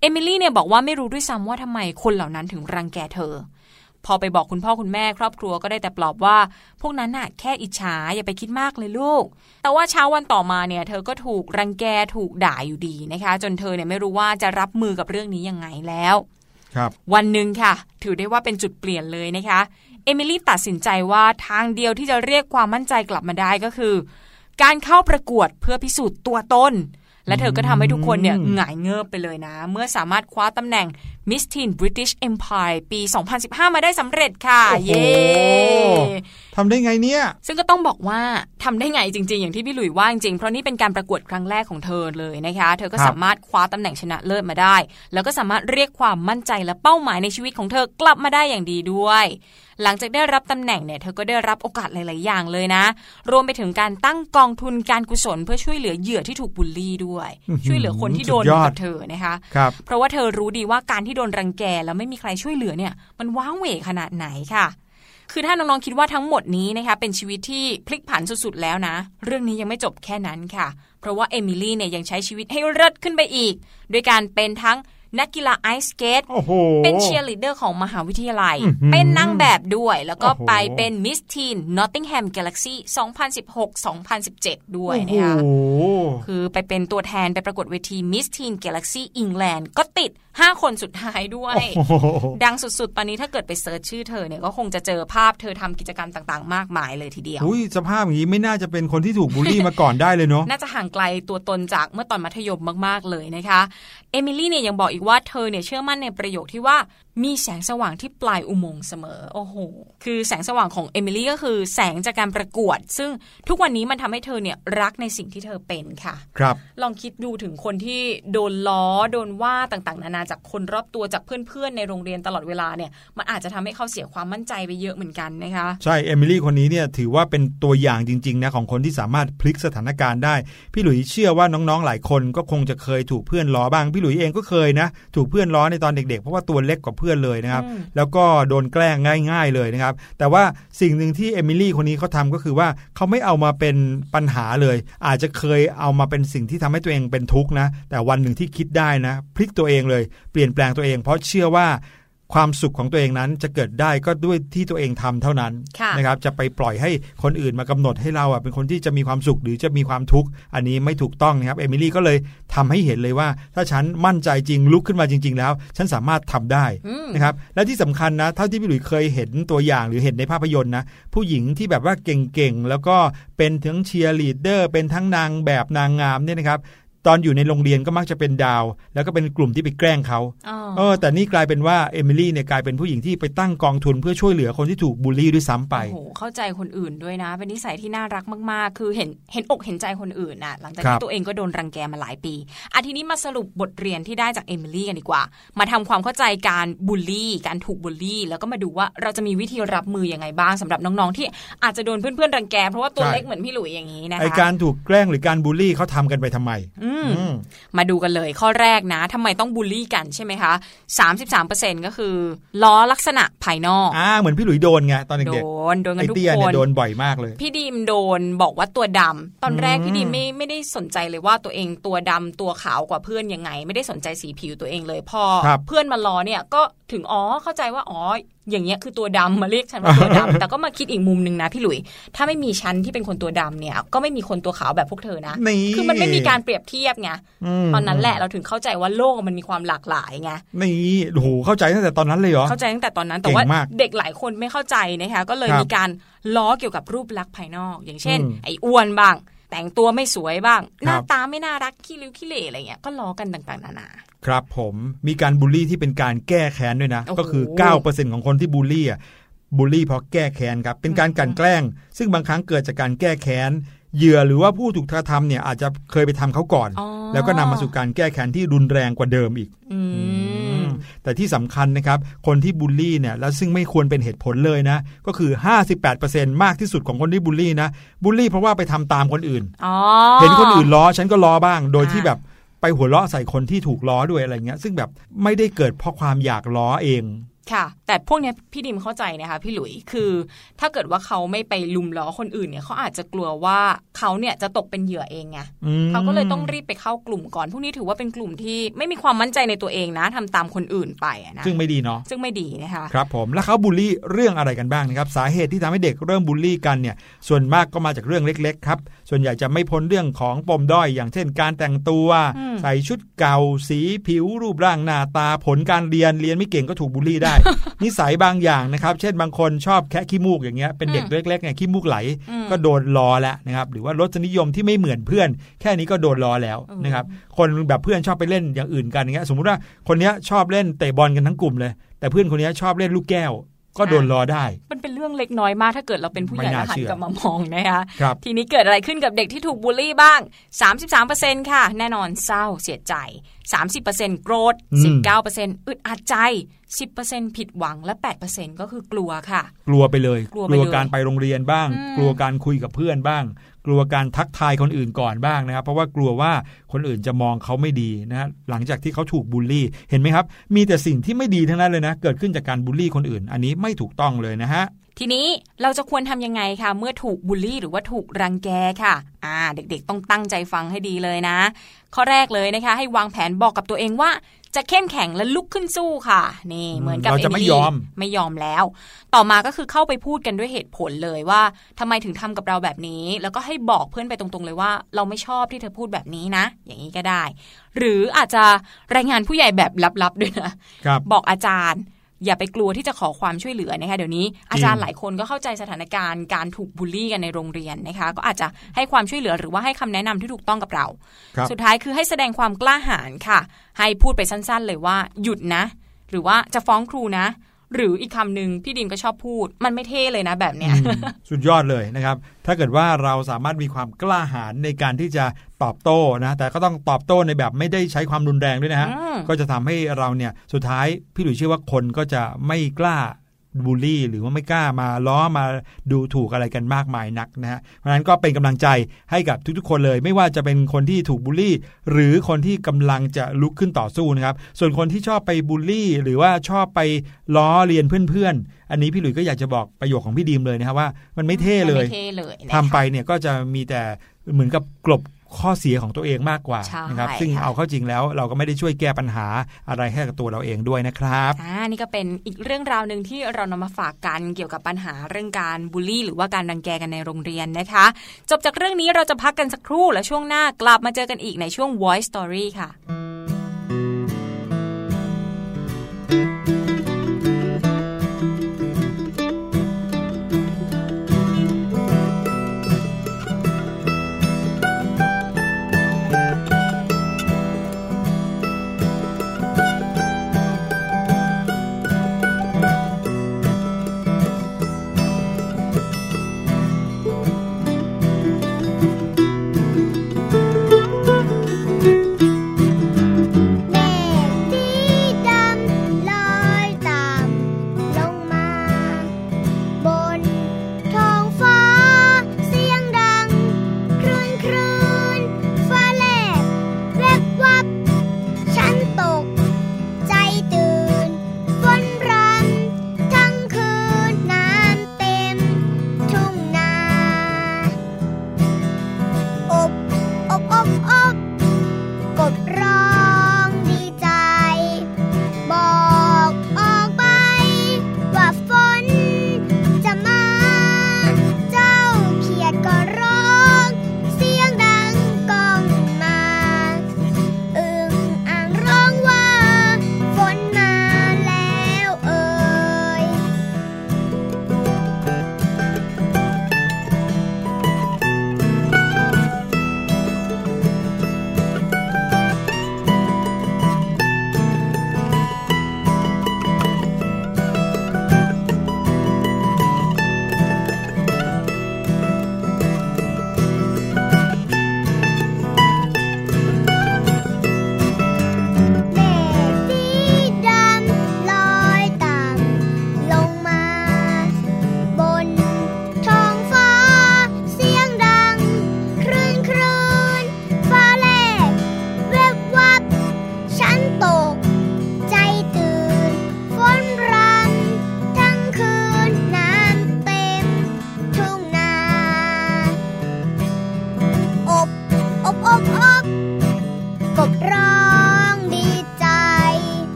เอมิลี่เนี่ยบอกว่าไม่รู้ด้วยซ้ำว่าทำไมคนเหล่านั้นถึงรังแกเธอ พอไปบอกคุณพ่อคุณแม่ครอบครัวก็ได้แต่ปลอบว่า พวกนั้นน่ะแค่อิจฉาอย่าไปคิดมากเลยลูก แต่ว่าเช้าวันต่อมาเนี่ยเธอก็ถูกรังแกถูกด่าอยู่ดีนะคะ จนเธอเนี่ยไม่รู้ว่าจะรับมือกับเรื่องนี้ยังไงแล้วครับวันหนึ่งค่ะ ถือได้ว่าเป็นจุดเปลี่ยนเลยนะคะ เอมิลี่ตัดสินใจว่าทางเดียวที่จะเรียกความมั่นใจกลับมาได้ก็คือ การเข้าประกวดเพื่อพิสูจน์ตัวตนและเธอก็ทำให้ทุกคนเนี่ยหงายเงือบไปเลยนะ เมื่อสามารถคว้าตำแหน่ง Miss Teen British Empire ปี 2015 มาได้สำเร็จค่ะ เย้ ทำได้ไงเนี่ย ซึ่งก็ต้องบอกว่าทำได้ไงจริง ๆ อย่างที่พี่หลุยว่าจริงๆเพราะนี่เป็นการประกวดครั้งแรกของเธอเลยนะคะ เธอก็สามารถคว้าตำแหน่งชนะเลิศมาได้ แล้วก็สามารถเรียกความมั่นใจและเป้าหมายในชีวิตของเธอกลับมาได้อย่างดีด้วยหลังจากได้รับตำแหน่งเนี่ยเธอก็ได้รับโอกาสหลาย ๆ อย่างเลยนะ รวมไปถึงการตั้งกองทุนการกุศล เพื่อช่วยเหลือเหยื่อที่ถูกบูลลี่ด้วย ช่วยเหลือคนที่โดนกับเธอนะคะคเพราะว่าเธอรู้ดีว่าการที่โดนรังแกแล้วไม่มีใครช่วยเหลือเนี่ย มันว้างเหวขนาดไหนค่ะ คือถ้าน้องๆคิดว่าทั้งหมดนี้นะคะเป็นชีวิตที่พลิกผันสุดๆแล้วนะ เรื่องนี้ยังไม่จบแค่นั้นค่ะ เพราะว่าเอมิลี่เนี่ยยังใช้ชีวิตให้เลิศขึ้นไปอีก ด้วยการเป็นทั้ง นักกีฬาไอสเกตเป็นเชียร์ลีดเดอร์ของมหาวิทยาลัย เป็นนางแบบด้วย แล้วก็ไปเป็นมิสทีนนอตติงแฮมกาแล็กซี่2016-2017 ด้วยนะคะคือไปเป็นตัวแทนไปประกวดเวทีมิสทีนกาแล็กซี่อิงแลนด์ก็ติด 5 คนสุดท้ายด้วย ดังสุดๆ ตอนนี้ถ้าเกิดไป search ชื่อเธอเนี่ยก็คงจะเจอภาพเธอทำกิจกรรมต่างๆ มากมายเลยทีเดียวอุ้ยสภาพอย่างนี้ไม่น่าจะเป็นคนที่ถูกบูลลี่มาก่อนได้เลยเนาะน่าจะห่างไกลตัวตนจากเมื่อตอนมัธยมมากๆเลยนะคะเอมิลี่เนี่ยยังบอกอีกว่าเธอเนี่ยเชื่อมั่นในประโยคที่ว่า มีแสงสว่างที่ปลายอุโมงค์เสมอ โอ้โห คือแสงสว่างของเอมิลี่ก็คือแสงจากการประกวด ซึ่งทุกวันนี้มันทำให้เธอเนี่ยรักในสิ่งที่เธอเป็นค่ะ ครับ ลองคิดดูถึงคนที่โดนล้อ โดนว่าต่างๆ นานาจากคนรอบตัวจากเพื่อนๆ ในโรงเรียนตลอดเวลาเนี่ย มันอาจจะทำให้เขาเสียความมั่นใจไปเยอะเหมือนกันนะคะ ใช่ เอมิลี่คนนี้เนี่ยถือว่าเป็นตัวอย่างจริงๆ นะของคนที่สามารถพลิกสถานการณ์ได้ พี่หลุยเชื่อว่าน้องๆ หลายคนก็คงจะเคยถูกเพื่อนล้อบ้าง พี่หลุยเองก็เคยนะ ถูกเพื่อนล้อในตอนเด็กๆ เพราะว่าตัวเล็กกว่าเพื่อนเลยนะครับอืมแล้วก็โดนแกล้งง่าย ๆเลยนะครับ แต่ว่าสิ่งหนึ่งที่เอมิลี่คนนี้เขาทำก็คือว่าเขาไม่เอามาเป็นปัญหาเลย อาจจะเคยเอามาเป็นสิ่งที่ทำให้ตัวเองเป็นทุกข์นะ แต่วันหนึ่งที่คิดได้นะ พลิกตัวเองเลย เปลี่ยนแปลงตัวเอง เพราะเชื่อว่า ความสุขของตัวเองนั้นจะเกิดได้ก็ด้วยที่ตัวเองทำเท่านั้นค่ะนะครับจะไปปล่อยให้คนอื่นมากำหนดให้เราอะเป็นคนที่จะมีความสุขหรือจะมีความทุกข์อันนี้ไม่ถูกต้องนะครับเอมิลี่ก็เลยทำให้เห็นเลยว่า ถ้าฉันมั่นใจจริงลุกขึ้นมาจริง ๆ แล้ว ฉันสามารถทำได้อืมนะครับและที่สำคัญนะเท่าที่พี่หลุยเคยเห็นตัวอย่างหรือเห็นในภาพยนตร์นะผู้หญิงที่แบบว่าเก่งๆแล้วก็เป็นทั้งเชียร์ลีดเดอร์เป็นทั้งนางแบบนางงามเนี่ยนะครับ ตอนอยู่ในโรงเรียนก็มักจะเป็นดาว แล้วก็เป็นกลุ่มที่ไปแกล้งเขาอ๋อเออแต่นี่กลายเป็นว่าเอมิลี่เนี่ยกลายเป็นผู้หญิงที่ไปตั้งกองทุนเพื่อช่วยเหลือคนที่ถูกบูลลี่ด้วยซ้ำไปโอ้โหเข้าใจคนอื่นด้วยนะ เป็นนิสัยที่น่ารักมากๆ คือเห็นเห็นอกเห็นใจคนอื่นน่ะหลังจากที่ครับตัวเองก็โดนรังแกมาหลายปีอาทีนี้มาสรุปบทเรียนที่ได้จากเอมิลี่กันดีกว่า มาทำความเข้าใจการบูลลี่ การถูกบูลลี่ แล้วก็มาดูว่าเราจะมีวิธีรับมือยังไงบ้างสำหรับน้องๆที่อาจจะโดนเพื่อนๆรังแกเพราะว่าตัวเล็กเหมือนพี่หลุยอย่างนี้นะคะไอการถูกแกล้งหรือการบูลลี่เขาทำกันไปทำไมอืมอืมมาดูกันเลยข้อแรกนะทำไมต้องบูลลี่กันใช่ไหมคะ33%ก็คือ ล้อลักษณะภายนอกอ่าเหมือนพี่หลุยโดนไงตอนโดเด็กนโดนๆกัไอนทุกเตี้ยคเนี่ยนโดนบ่อยมากเลย พี่ดีมโดนบอกว่าตัวดำตอนแรกอืมพี่ดีมไม่ไม่ได้สนใจเลยว่าตัวเองตัวดำตัวขาวกว่าเพื่อนยังไง ไม่ได้สนใจสีผิวตัวเองเลยพอครับเพื่อนมาล้อเนี่ยก็ ถึงอ๋อเข้าใจว่าอ๋ออย่างเงี้ยคือตัวดำมาเรียกฉันว่าตัวดำแต่ก็มาคิดอีกมุมหนึ่งนะพี่หลุย ถ้าไม่มีฉันที่เป็นคนตัวดำเนี่ย ก็ไม่มีคนตัวขาวแบบพวกเธอนะนี่คือมันไม่มีการเปรียบเทียบไงมตอนนั้นแหละเราถึงเข้าใจว่าโลกมันมีความหลากหลายไงนี่โอ้โหเข้าใจตั้งแต่ตอนนั้นเลยเหรอเข้าใจตั้งแต่ตอนนั้นแต่ว่าเก่งมากเด็กหลายคนไม่เข้าใจนะคะก็เลยครับมีการล้อเกี่ยวกับรูปลักษณ์ภายนอก อย่างเช่นอืมไอ้อ้วนบ้าง แต่งตัวไม่สวยบ้างครับหน้าตาไม่น่ารักขี้ริ้วขี้เหร่อะไรเงี้ยก็ล้อกันต่างๆ นานา ครับผมมีการบูลลี่ที่เป็นการแก้แค้นด้วยนะโอ้โหก็คือ 9%ของคนที่บูลลี่อะบูลลี่เพราะแก้แค้นครับ เป็นการกลันแกล้ง ซึ่งบางครั้งเกิดจากการแก้แค้นเหยื่อหรือว่าผู้ถูกกระทำเนี่ยอาจจะเคยไปทำเขาก่อนอ๋อแล้วก็นำมาสู่การแก้แค้นที่รุนแรงกว่าเดิมอีกอืม แต่ที่สำคัญนะครับคนที่บูลลี่เนี่ยแล้วซึ่งไม่ควรเป็นเหตุผลเลยนะก็คือ 58%มากที่สุดของคนที่บูลลี่นะบูลลี่เพราะว่าไปทำตามคนอื่นอ๋อเห็นคนอื่นล้อฉันก็ล้อบ้าง โดยที่อ่าแบบไปหัวเราะใส่คนที่ถูกล้อด้วยอะไรเงี้ย ซึ่งแบบไม่ได้เกิดเพราะความอยากล้อเอง ค่ะ แต่พวกเนี้ยพี่ดิมเข้าใจนะคะพี่หลุยคือถ้าเกิดว่าเขาไม่ไปลุมล้อคนอื่นเนี่ยเขาอาจจะกลัวว่าเขาเนี่ยจะตกเป็นเหยื่อเองไงอืมเขาก็เลยต้องรีบไปเข้ากลุ่มก่อน พวกนี้ถือว่าเป็นกลุ่มที่ไม่มีความมั่นใจในตัวเองนะทำตามคนอื่นไปอะนะซึ่งไม่ดีเนาะซึ่งไม่ดีนะคะครับผมแล้วเขาบูลลี่เรื่องอะไรกันบ้างนะครับสาเหตุที่ทำให้เด็กเริ่มบูลลี่กันเนี่ยส่วนมากก็มาจากเรื่องเล็กๆครับส่วนใหญ่จะไม่พ้นเรื่องของปมด้อยอย่างเช่น การแต่งตัวอืมใส่ชุดเก่าสีผิวรูปร่างหน้าตาผลการเรียนเรียนไม่เก่งก็ถูกบูลลี่ได้นิสัยบางอย่างนะครับ เช่นบางคนชอบแคะขี้มูกอย่างเงี้ยเป็นเด็กเล็กๆไงขี้มูกไหลอืมก็โดนล้อแล้วนะครับ หรือว่ารสนิยมที่ไม่เหมือนเพื่อน แค่นี้ก็โดนล้อแล้วอืมนะครับ คนแบบเพื่อนชอบไปเล่นอย่างอื่นกันอย่างเงี้ยสมมุติว่าคนเนี้ยชอบเล่นเตะบอลกันทั้งกลุ่มเลย แต่เพื่อนคนเนี้ยชอบเล่นลูกแก้ว ก็โดนล้อได้ มันเป็นเรื่องเล็กน้อยมากถ้าเกิดเราเป็นผู้ใหญ่ไม่น่าแล้วหันเชื่อกลับมามองนะคะครับทีนี้เกิดอะไรขึ้นกับเด็กที่ถูกบูลลี่บ้าง 33%ค่ะ แน่นอนเศร้าเสียใจ 30%โกรธอืม19%อึดอัดใจ 10%ผิดหวังและ 8%ก็คือกลัวค่ะ กลัวไปเลย กลัวไปเลยการไปโรงเรียนบ้างอืมกลัวการคุยกับเพื่อนบ้าง กลัวการทักทายคนอื่นก่อนบ้างนะครับ เพราะว่ากลัวว่าคนอื่นจะมองเขาไม่ดีนะฮะหลังจากที่เขาถูกบูลลี่ เห็นไหมครับ มีแต่สิ่งที่ไม่ดีทั้งนั้นเลยนะ เกิดขึ้นจากการบูลลี่คนอื่น อันนี้ไม่ถูกต้องเลยนะฮะ ทีนี้เราจะควรทำยังไงคะเมื่อถูกบูลลี่หรือว่าถูกรังแกค่ะอ่าเด็กๆต้องตั้งใจฟังให้ดีเลยนะ ข้อแรกเลยนะคะ ให้วางแผนบอกกับตัวเองว่าจะเข้มแข็งและลุกขึ้นสู้ค่ะ นี่เหมือนกับเราจะไม่เลี่ยอมไม่ยอมแล้ว ต่อมาก็คือเข้าไปพูดกันด้วยเหตุผลเลยว่าทำไมถึงทำกับเราแบบนี้ แล้วก็ให้บอกเพื่อนไปตรงๆเลยว่า เราไม่ชอบที่เธอพูดแบบนี้นะ อย่างนี้ก็ได้ หรืออาจจะรายงานผู้ใหญ่แบบลับๆด้วยนะครับบอกอาจารย์ อย่าไปกลัวที่จะขอความช่วยเหลือนะคะเดี๋ยวนี้อาจารย์หลายคนก็เข้าใจสถานการณ์การถูกบูลลี่กันในโรงเรียนนะคะก็อาจจะให้ความช่วยเหลือหรือว่าให้คำแนะนำที่ถูกต้องกับเราครับสุดท้ายคือให้แสดงความกล้าหาญค่ะ ให้พูดไปสั้นๆ เลยว่าหยุดนะ หรือว่าจะฟ้องครูนะ หรืออีกคำหนึ่งพี่ดิมก็ชอบพูด มันไม่เท่เลยนะแบบเนี้ยอืมสุดยอดเลยนะครับ ถ้าเกิดว่าเราสามารถมีความกล้าหาญในการที่จะตอบโต้นะแต่ก็ต้องตอบโต้ในแบบไม่ได้ใช้ความรุนแรงด้วยนะฮะอืมก็จะทำให้เราเนี่ยสุดท้ายพี่หลุยเชื่อว่าคนก็จะไม่กล้า บูลลี่หรือว่าไม่กล้ามาล้อมาดูถูกอะไรกันมากมายนักนะฮะเพราะฉะนั้นก็เป็นกำลังใจให้กับทุกๆ คนเลย ไม่ว่าจะเป็นคนที่ถูกบูลลี่ หรือคนที่กำลังจะลุกขึ้นต่อสู้นะครับ ส่วนคนที่ชอบไปบูลลี่ หรือว่าชอบไปล้อเลียนเพื่อนๆ อันนี้พี่หลุยก็อยากจะบอกประโยคของพี่ดีมเลยนะครับว่า มันไม่เท่เลยไม่เท่เลยนะคะทำไปเนี่ยก็จะมีแต่เหมือนกับกลบ ข้อเสียของตัวเองมากกว่าใช่นะครับซึ่งค่ะเอาเข้าจริงแล้ว เราก็ไม่ได้ช่วยแก้ปัญหาอะไรให้กับตัวเราเองด้วยนะครับอ่านี่ก็เป็นอีกเรื่องราวหนึ่งที่เรานำมาฝากกันเกี่ยวกับปัญหาเรื่องการบูลลี่ หรือว่าการรังแกกันในโรงเรียนนะคะ จบจากเรื่องนี้เราจะพักกันสักครู่แล้วช่วงหน้ากลับมาเจอกันอีกในช่วง Voice Story ค่ะ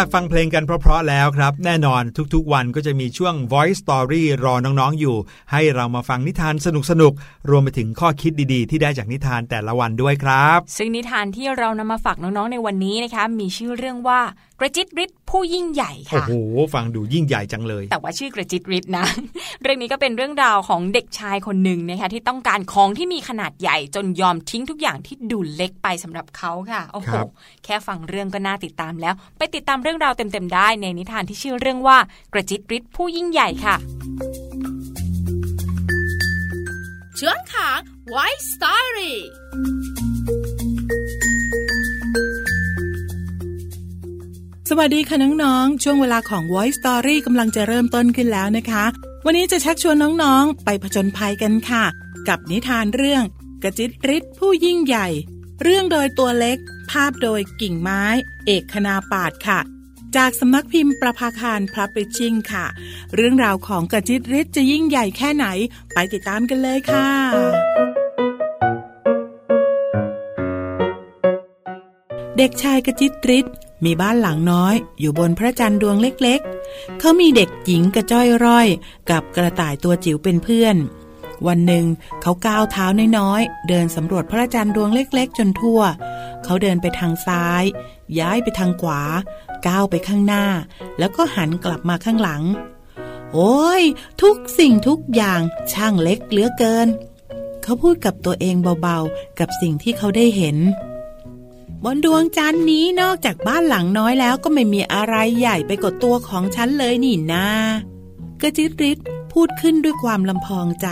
จากฟังเพลงกันเพราะๆแล้วครับ แน่นอนทุกๆวันก็จะมีช่วง Voice Story รอน้องๆอยู่ ให้เรามาฟังนิทานสนุกๆ รวมไปถึงข้อคิดดีๆ ที่ได้จากนิทานแต่ละวันด้วยครับ ซึ่งนิทานที่เรานำมาฝากน้องๆในวันนี้นะคะมีชื่อเรื่องว่า กระจิตริดผู้ยิ่งใหญ่โอ้ค่ะโห ฟังดูยิ่งใหญ่จังเลย แต่ว่าชื่อกระจิตริดนะ เรื่องนี้ก็เป็นเรื่องราวของเด็กชายคนหนึ่งนะคะที่ต้องการของที่มีขนาดใหญ่จนยอมทิ้งทุกอย่างที่ดูเล็กไปสำหรับเขาค่ะ โอ้โหครับแค่ฟังเรื่องก็น่าติดตามแล้ว ไปติดตามเรื่องราวเต็มๆได้ในนิทานที่ชื่อเรื่องว่ากระจิตริดผู้ยิ่งใหญ่ค่ะช่วงของ White Story สวัสดีค่ะน้องๆ ช่วงเวลาของ Voice Story กำลังจะเริ่มต้นขึ้นแล้วนะคะ วันนี้จะชักชวนน้องๆ ไปผจญภัยกันค่ะ กับนิทานเรื่อง กระจิตริดผู้ยิ่งใหญ่ เรื่องโดยตัวเล็ก ภาพโดยกิ่งไม้ เอกคณาปาดค่ะ จากสำนักพิมพ์ประภาคารพลับริชชิงค่ะ เรื่องราวของกระจิตริดจะยิ่งใหญ่แค่ไหน ไปติดตามกันเลยค่ะเด็กชายกระจิตริด มีบ้านหลังน้อย อยู่บนพระจันทร์ดวงเล็กๆ เขามีเด็กหญิงกระจ้อยร่อย กับกระต่ายตัวจิ๋วเป็นเพื่อน วันหนึ่งเขาก้าวเท้าน้อยๆ เดินสำรวจพระจันทร์ดวงเล็กๆ จนทั่ว เขาเดินไปทางซ้าย ย้ายไปทางขวา ก้าวไปข้างหน้า แล้วก็หันกลับมาข้างหลัง โอ้ย ทุกสิ่งทุกอย่างช่างเล็กเหลือเกิน เขาพูดกับตัวเองเบาๆ กับสิ่งที่เขาได้เห็น บนดวงจันทร์นี้นอกจากบ้านหลังน้อยแล้วก็ไม่มีอะไรใหญ่ไปกว่าตัวของฉันเลยนี่นากระจิตริดพูดขึ้นด้วยความลำพองใจ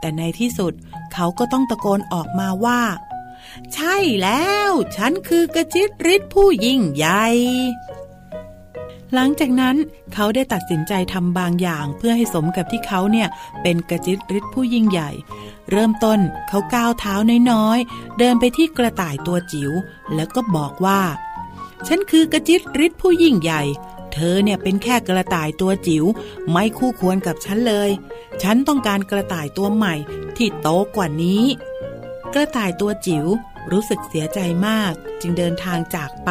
แต่ในที่สุดเขาก็ต้องตะโกนออกมาว่า ใช่แล้ว ฉันคือกระจิตริดผู้ยิ่งใหญ่ หลังจากนั้นเขาได้ตัดสินใจทำบางอย่างเพื่อให้สมกับที่เขาเนี่ยเป็นกระจิตริดผู้ยิ่งใหญ่ เริ่มต้นเขาก้าวเท้าน้อยๆ เดินไปที่กระต่ายตัวจิ๋วแล้วก็บอกว่า ฉันคือกระจิตริดผู้ยิ่งใหญ่ เธอเนี่ยเป็นแค่กระต่ายตัวจิ๋วไม่คู่ควรกับฉันเลย ฉันต้องการกระต่ายตัวใหม่ที่โตกว่านี้ กระต่ายตัวจิ๋วรู้สึกเสียใจมากจึงเดินทางจากไป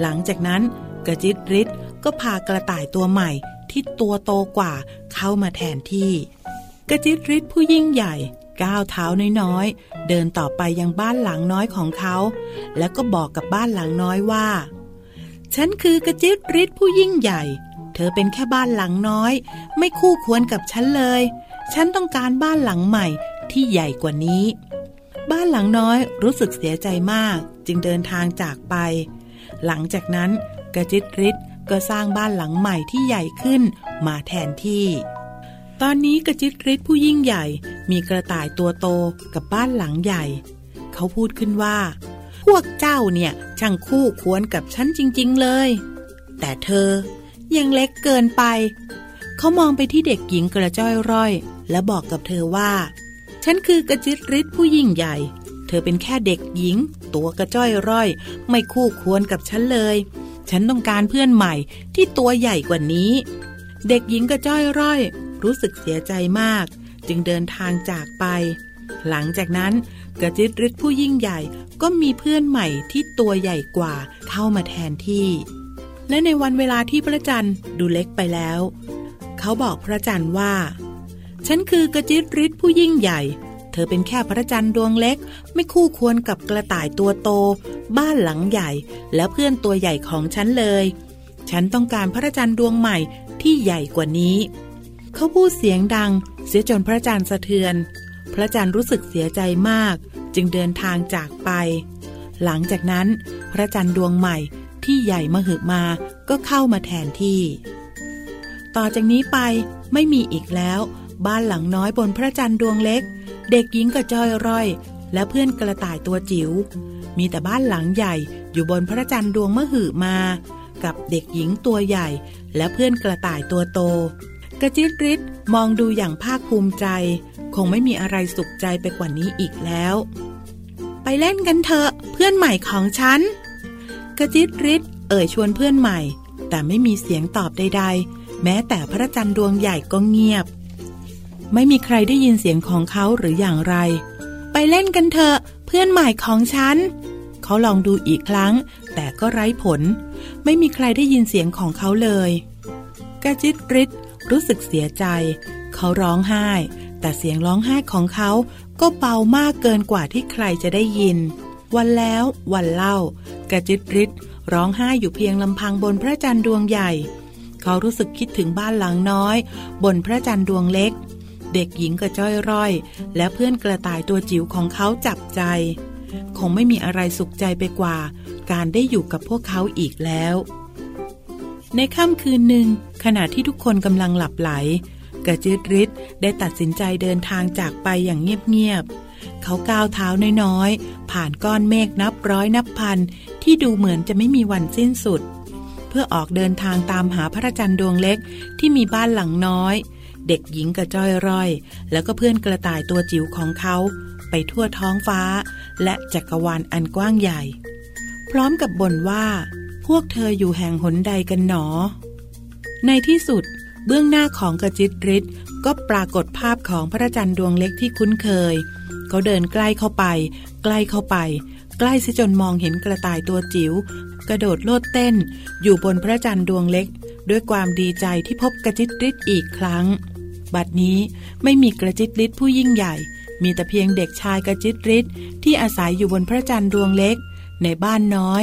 หลังจากนั้นกระจิตริด ก็พากระต่ายตัวใหม่ที่ตัวโตกว่าเข้ามาแทนที่ กระจิตริดผู้ยิ่งใหญ่ก้าวเท้าน้อยๆ เดินต่อไปยังบ้านหลังน้อยของเขา แล้วก็บอกกับบ้านหลังน้อยว่า ฉันคือกระจิตริดผู้ยิ่งใหญ่ เธอเป็นแค่บ้านหลังน้อย ไม่คู่ควรกับฉันเลย ฉันต้องการบ้านหลังใหม่ที่ใหญ่กว่านี้ บ้านหลังน้อยรู้สึกเสียใจมากจึงเดินทางจากไป หลังจากนั้นกระจิตริด ก็สร้างบ้านหลังใหม่ที่ใหญ่ขึ้นมาแทนที่ ตอนนี้กระจิตริดผู้ยิ่งใหญ่ มีกระต่ายตัวโตกับบ้านหลังใหญ่ เขาพูดขึ้นว่า พวกเจ้าเนี่ยช่างคู่ควรกับฉันจริง ๆเลย แต่เธอยังเล็กเกินไป เขามองไปที่เด็กหญิงกระจ้อยร่อย และบอกกับเธอว่า ฉันคือกระจิตริดผู้ยิ่งใหญ่ เธอเป็นแค่เด็กหญิง ตัวกระจ้อยร่อย ไม่คู่ควรกับฉันเลย ฉันต้องการเพื่อนใหม่ที่ตัวใหญ่กว่านี้ เด็กหญิงกระจ้อยร่อย รู้สึกเสียใจมาก จึงเดินทางจากไป หลังจากนั้นกระจิตริดผู้ยิ่งใหญ่ก็มีเพื่อนใหม่ที่ตัวใหญ่กว่าเข้ามาแทนที่ และในวันเวลาที่พระจันทร์ดูเล็กไปแล้ว เขาบอกพระจันทร์ว่า ฉันคือกระจิตริดผู้ยิ่งใหญ่ เธอเป็นแค่พระจันทร์ดวงเล็ก ไม่คู่ควรกับกระต่ายตัวโต บ้านหลังใหญ่ และเพื่อนตัวใหญ่ของฉันเลย ฉันต้องการพระจันทร์ดวงใหม่ที่ใหญ่กว่านี้ เขาพูดเสียงดัง เสียจนพระจันทร์สะเทือน พระจันทร์รู้สึกเสียใจมาก จึงเดินทางจากไป หลังจากนั้น พระจันทร์ดวงใหม่ที่ใหญ่มหึมาก็เข้ามาแทนที่ ต่อจากนี้ไปไม่มีอีกแล้ว บ้านหลังน้อยบนพระจันทร์ดวงเล็ก เด็กหญิงกระจ้อยร่อย และเพื่อนกระต่ายตัวจิ๋วมีแต่บ้านหลังใหญ่อยู่บนพระจันทร์ดวงมหึมา กับเด็กหญิงตัวใหญ่ และเพื่อนกระต่ายตัวโต กระจิตริดมองดูอย่างภาคภูมิใจ คงไม่มีอะไรสุขใจไปกว่านี้อีกแล้ว ไปเล่นกันเถอะเพื่อนใหม่ของฉัน กระจิตริดเอ่ยชวนเพื่อนใหม่ แต่ไม่มีเสียงตอบใด ๆ แม้แต่พระจันทร์ดวงใหญ่ก็เงียบ ไม่มีใครได้ยินเสียงของเขาหรืออย่างไร ไปเล่นกันเถอะ เพื่อนใหม่ของฉัน เขาลองดูอีกครั้ง แต่ก็ไร้ผล ไม่มีใครได้ยินเสียงของเขาเลยกระจิตริดรู้สึกเสียใจ เขาร้องไห้ แต่เสียงร้องไห้ของเขาก็เบามากเกินกว่าที่ใครจะได้ยิน วันแล้ววันเล่ากระจิตริดร้องไห้อยู่เพียงลำพังบนพระจันทร์ดวงใหญ่ เขารู้สึกคิดถึงบ้านหลังน้อย บนพระจันทร์ดวงเล็ก เด็กหญิงกระจ้อยร่อย และเพื่อนกระต่ายตัวจิ๋วของเขาจับใจ คงไม่มีอะไรสุขใจไปกว่า การได้อยู่กับพวกเขาอีกแล้ว ในค่ำคืนหนึ่ง ขณะที่ทุกคนกำลังหลับไหล กระจิตริดได้ตัดสินใจเดินทางจากไปอย่างเงียบๆเขาก้าวเท้าน้อยๆ ผ่านก้อนเมฆนับร้อยนับพัน ที่ดูเหมือนจะไม่มีวันสิ้นสุด เพื่อออกเดินทางตามหาพระจันทร์ดวงเล็กที่มีบ้านหลังน้อย เด็กหญิงกระจ้อยร่อย แล้วก็เพื่อนกระต่ายตัวจิ๋วของเขา ไปทั่วท้องฟ้า และจักรวาลอันกว้างใหญ่ พร้อมกับบ่นว่า พวกเธออยู่แห่งหนใดกันหนอ ในที่สุด เบื้องหน้าของกระจิตริดก็ปรากฏภาพของพระจันทร์ดวงเล็กที่คุ้นเคย เขาเดินใกล้เข้าไป ใกล้เข้าไป ใกล้ซิจนมองเห็นกระต่ายตัวจิ๋วกระโดดโลดเต้น อยู่บนพระจันทร์ดวงเล็ก ด้วยความดีใจที่พบกระจิตริดอีกครั้ง บัดนี้ไม่มีกระจิตริดผู้ยิ่งใหญ่ มีแต่เพียงเด็กชายกระจิตริดที่อาศัยอยู่บนพระจันทร์ดวงเล็ก ในบ้านน้อย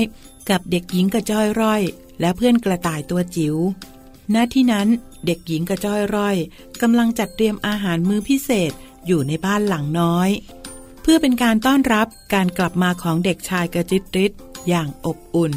กับเด็กหญิงกระจ้อยร่อย และเพื่อนกระต่ายตัวจิ๋วณที่นั้นเด็กหญิงกระจ้อยร่อยกำลังจัดเตรียมอาหารมื้อพิเศษอยู่ในบ้านหลังน้อย เพื่อเป็นการต้อนรับการกลับมาของเด็กชายกระจิตริดอย่างอบอุ่น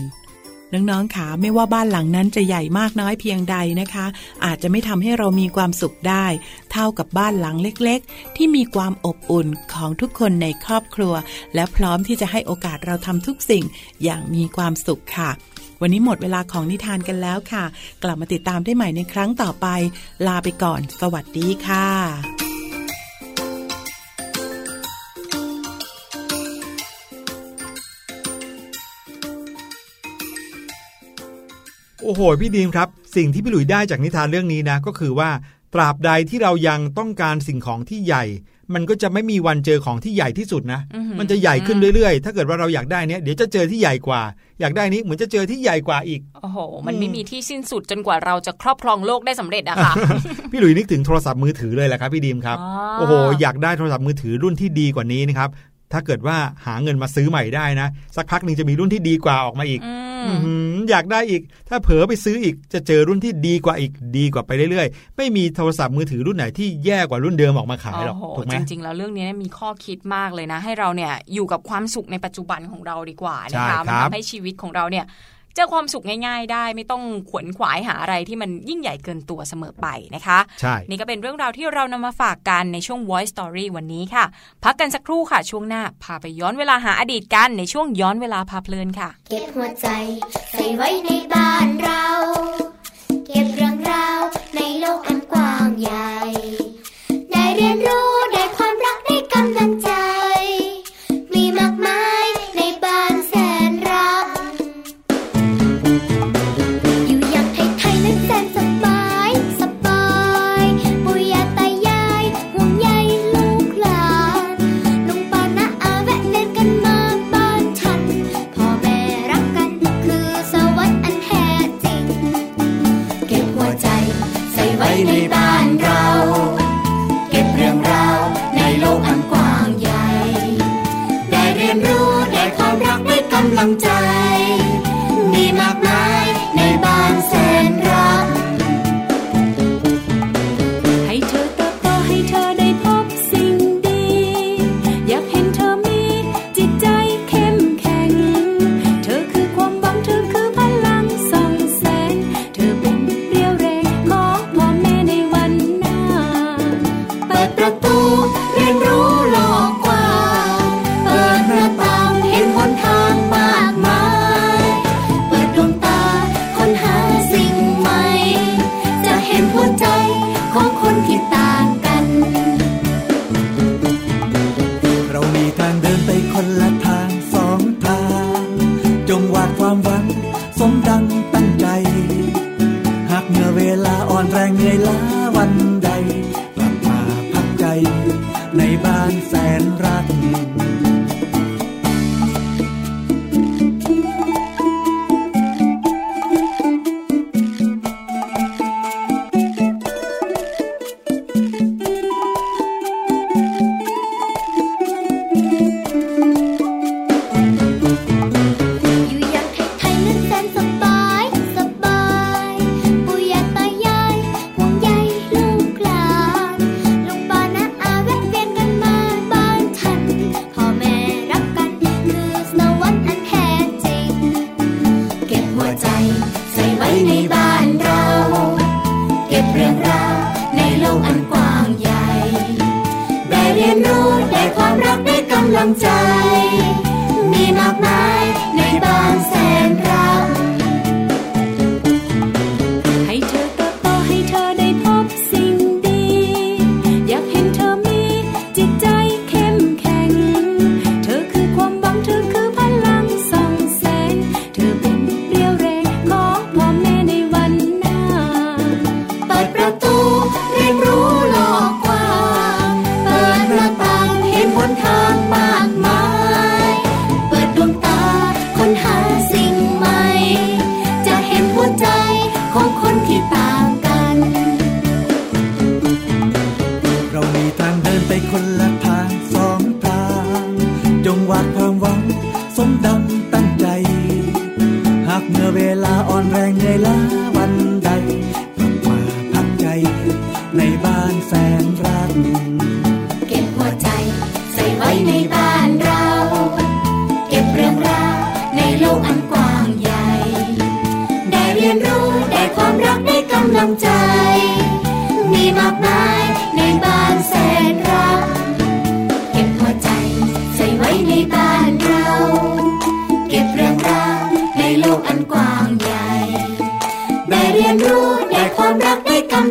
น้องๆขาไม่ว่าบ้านหลังนั้นจะใหญ่มากน้อยเพียงใดนะคะ อาจจะไม่ทำให้เรามีความสุขได้ เท่ากับบ้านหลังเล็กๆ ที่มีความอบอุ่นของทุกคนในครอบครัว และพร้อมที่จะให้โอกาสเราทำทุกสิ่งอย่างมีความสุขค่ะ วันนี้หมดเวลาของนิทานกันแล้วค่ะ กลับมาติดตามได้ใหม่ในครั้งต่อไป ลาไปก่อน สวัสดีค่ะ อ้โห พี่ดีมครับ สิ่งที่พี่หลุยได้จากนิทานเรื่องนี้นะ ก็คือว่าตราบใดที่เรายังต้องการสิ่งของที่ใหญ่ มันก็จะไม่มีวันเจอของที่ใหญ่ที่สุดนะอือหือมันจะใหญ่ขึ้นเรื่อยๆ ถ้าเกิดว่าเราอยากได้เนี้ยเดี๋ยวจะเจอที่ใหญ่กว่า อยากได้นี้เหมือนจะเจอที่ใหญ่กว่าอีก โอ้โห มันไม่มีที่สิ้นสุดจนกว่าเราจะครอบครองโลกได้สำเร็จอะค่ะ พี่หลุยนึกถึงโทรศัพท์มือถือเลยแหละครับพี่ดีมครับอ๋อโอ้โห อยากได้โทรศัพท์มือถือรุ่นที่ดีกว่านี้นะครับ ถ้าเกิดว่าหาเงินมาซื้อใหม่ได้นะ สักพักหนึ่งจะมีรุ่นที่ดีกว่าออกมาอีกอืมอื้อหืออยากได้อีก ถ้าเผลอไปซื้ออีกจะเจอรุ่นที่ดีกว่าอีกดีกว่าไปเรื่อยๆ ไม่มีโทรศัพท์มือถือรุ่นไหนที่แย่กว่ารุ่นเดิมออกมาขายหรอกโอ้โหถูกไหมจริงๆแล้วเรื่องนี้มีข้อคิดมากเลยนะ ให้เราเนี่ยอยู่กับความสุขในปัจจุบันของเราดีกว่านะคะใช่ครับมันทำให้ชีวิตของเราเนี่ยเจ อความสุขง่ายๆ ได้ไม่ต้องขวนขวายหาอะไรที่มันยิ่งใหญ่เกินตัวเสมอไปนะคะใช่นี่ก็เป็นเรื่องราวที่เรานำมาฝากกันในช่วง Voice Story วันนี้ค่ะ พักกันสักครู่ค่ะ ช่วงหน้า พาไปย้อนเวลาหาอดีตกันในช่วงย้อนเวลาพาเพลินค่ะ เก็บหัวใจใส่ไว้ในบ้านเรา เก็บเรื่องราวในโลกอันกว้างใหญ่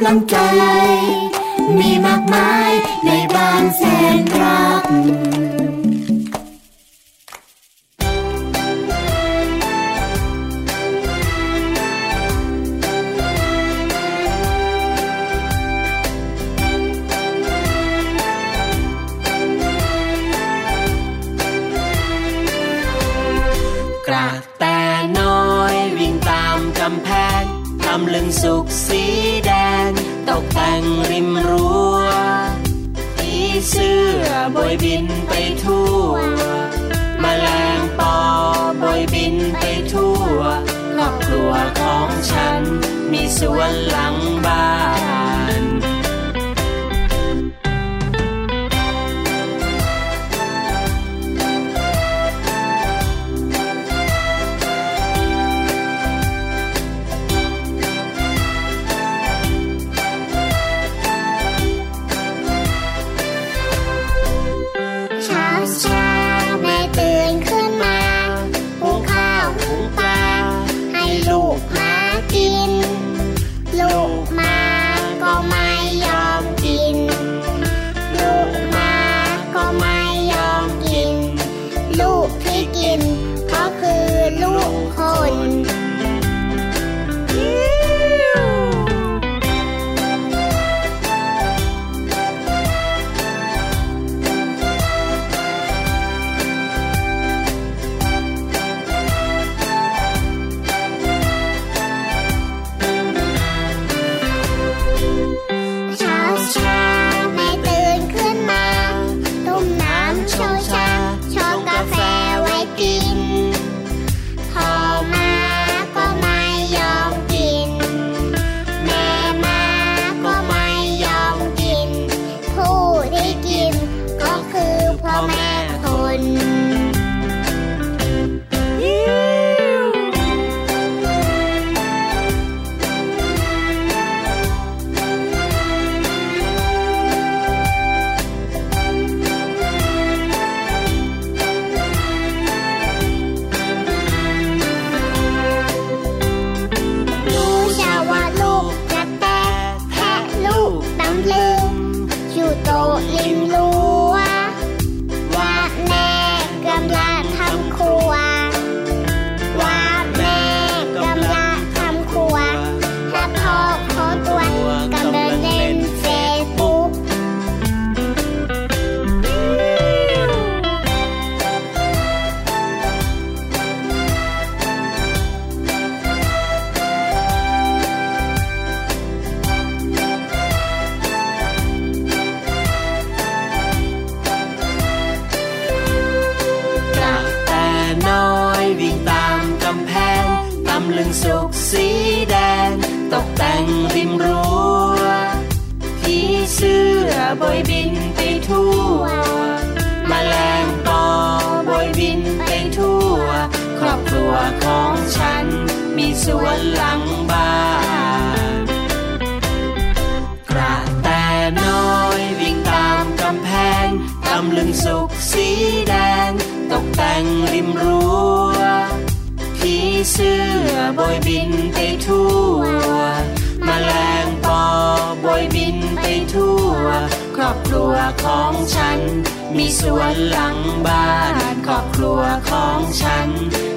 ำลังใจ บอยบินไปทั่วมแมลงปอบอยบินไปทั่ว ครอบครัวของฉัน มีสวนหลังบ้าน ครอบครัวของฉัน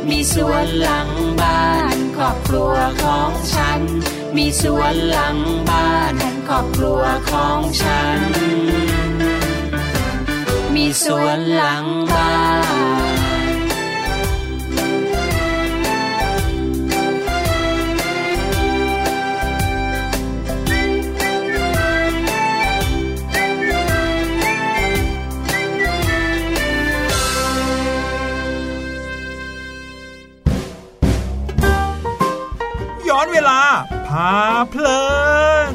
มีสวนหลังบ้าน ครอบครัวของฉัน มีสวนหลังบ้าน ครอบครัวของฉัน มีสวนหลังบ้าน ลาพาเพลิน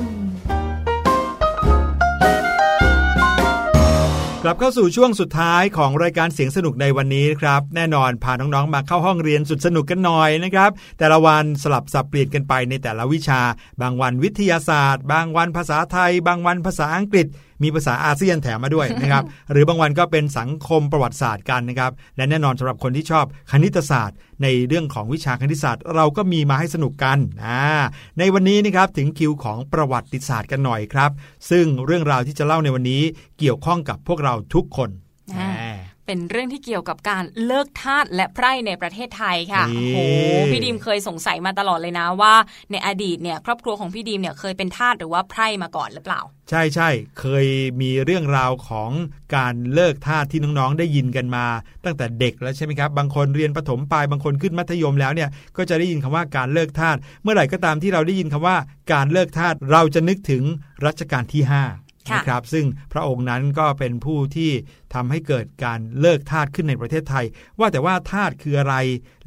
กลับเข้าสู่ช่วงสุดท้ายของรายการเสียงสนุกในวันนี้ครับ แน่นอนพาน้องๆมาเข้าห้องเรียนสุดสนุกกันหน่อยนะครับ แต่ละวันสลับสับเปลี่ยนกันไปในแต่ละวิชา บางวันวิทยาศาสตร์ บางวันภาษาไทย บางวันภาษาอังกฤษ มีภาษาอาเซียนแถมมาด้วยนะครับ หรือบางวันก็เป็นสังคมประวัติศาสตร์กันนะครับ และแน่นอนสำหรับคนที่ชอบคณิตศาสตร์ ในเรื่องของวิชาคณิตศาสตร์ เราก็มีมาให้สนุกกันอ่าในวันนี้นะครับถึงคิวของประวัติศาสตร์กันหน่อยครับ ซึ่งเรื่องราวที่จะเล่าในวันนี้เกี่ยวข้องกับพวกเราทุกคนอ่าแหม เป็นเรื่องที่เกี่ยวกับการเลิกทาสและไพร่ในประเทศไทยค่ะนี่โอ้โห พี่ดีมเคยสงสัยมาตลอดเลยนะว่า ในอดีตเนี่ยครอบครัวของพี่ดีมเนี่ยเคยเป็นทาสหรือว่าไพร่มาก่อนหรือเปล่า ใช่ใช่เคยมีเรื่องราวของการเลิกทาสที่น้องๆได้ยินกันมา ตั้งแต่เด็กแล้วใช่ไหมครับ บางคนเรียนประถมปลายบางคนขึ้นมัธยมแล้วเนี่ยก็จะได้ยินคำว่าการเลิกทาสเมื่อไหร่ก็ตามที่เราได้ยินคำว่าการเลิกทาสเราจะนึกถึงรัชกาลที่ห้าค่ะ นะครับซึ่งพระองค์นั้นก็เป็นผู้ที่ทำให้เกิดการเลิกทาสขึ้นในประเทศไทย ว่าแต่ว่าทาสคืออะไร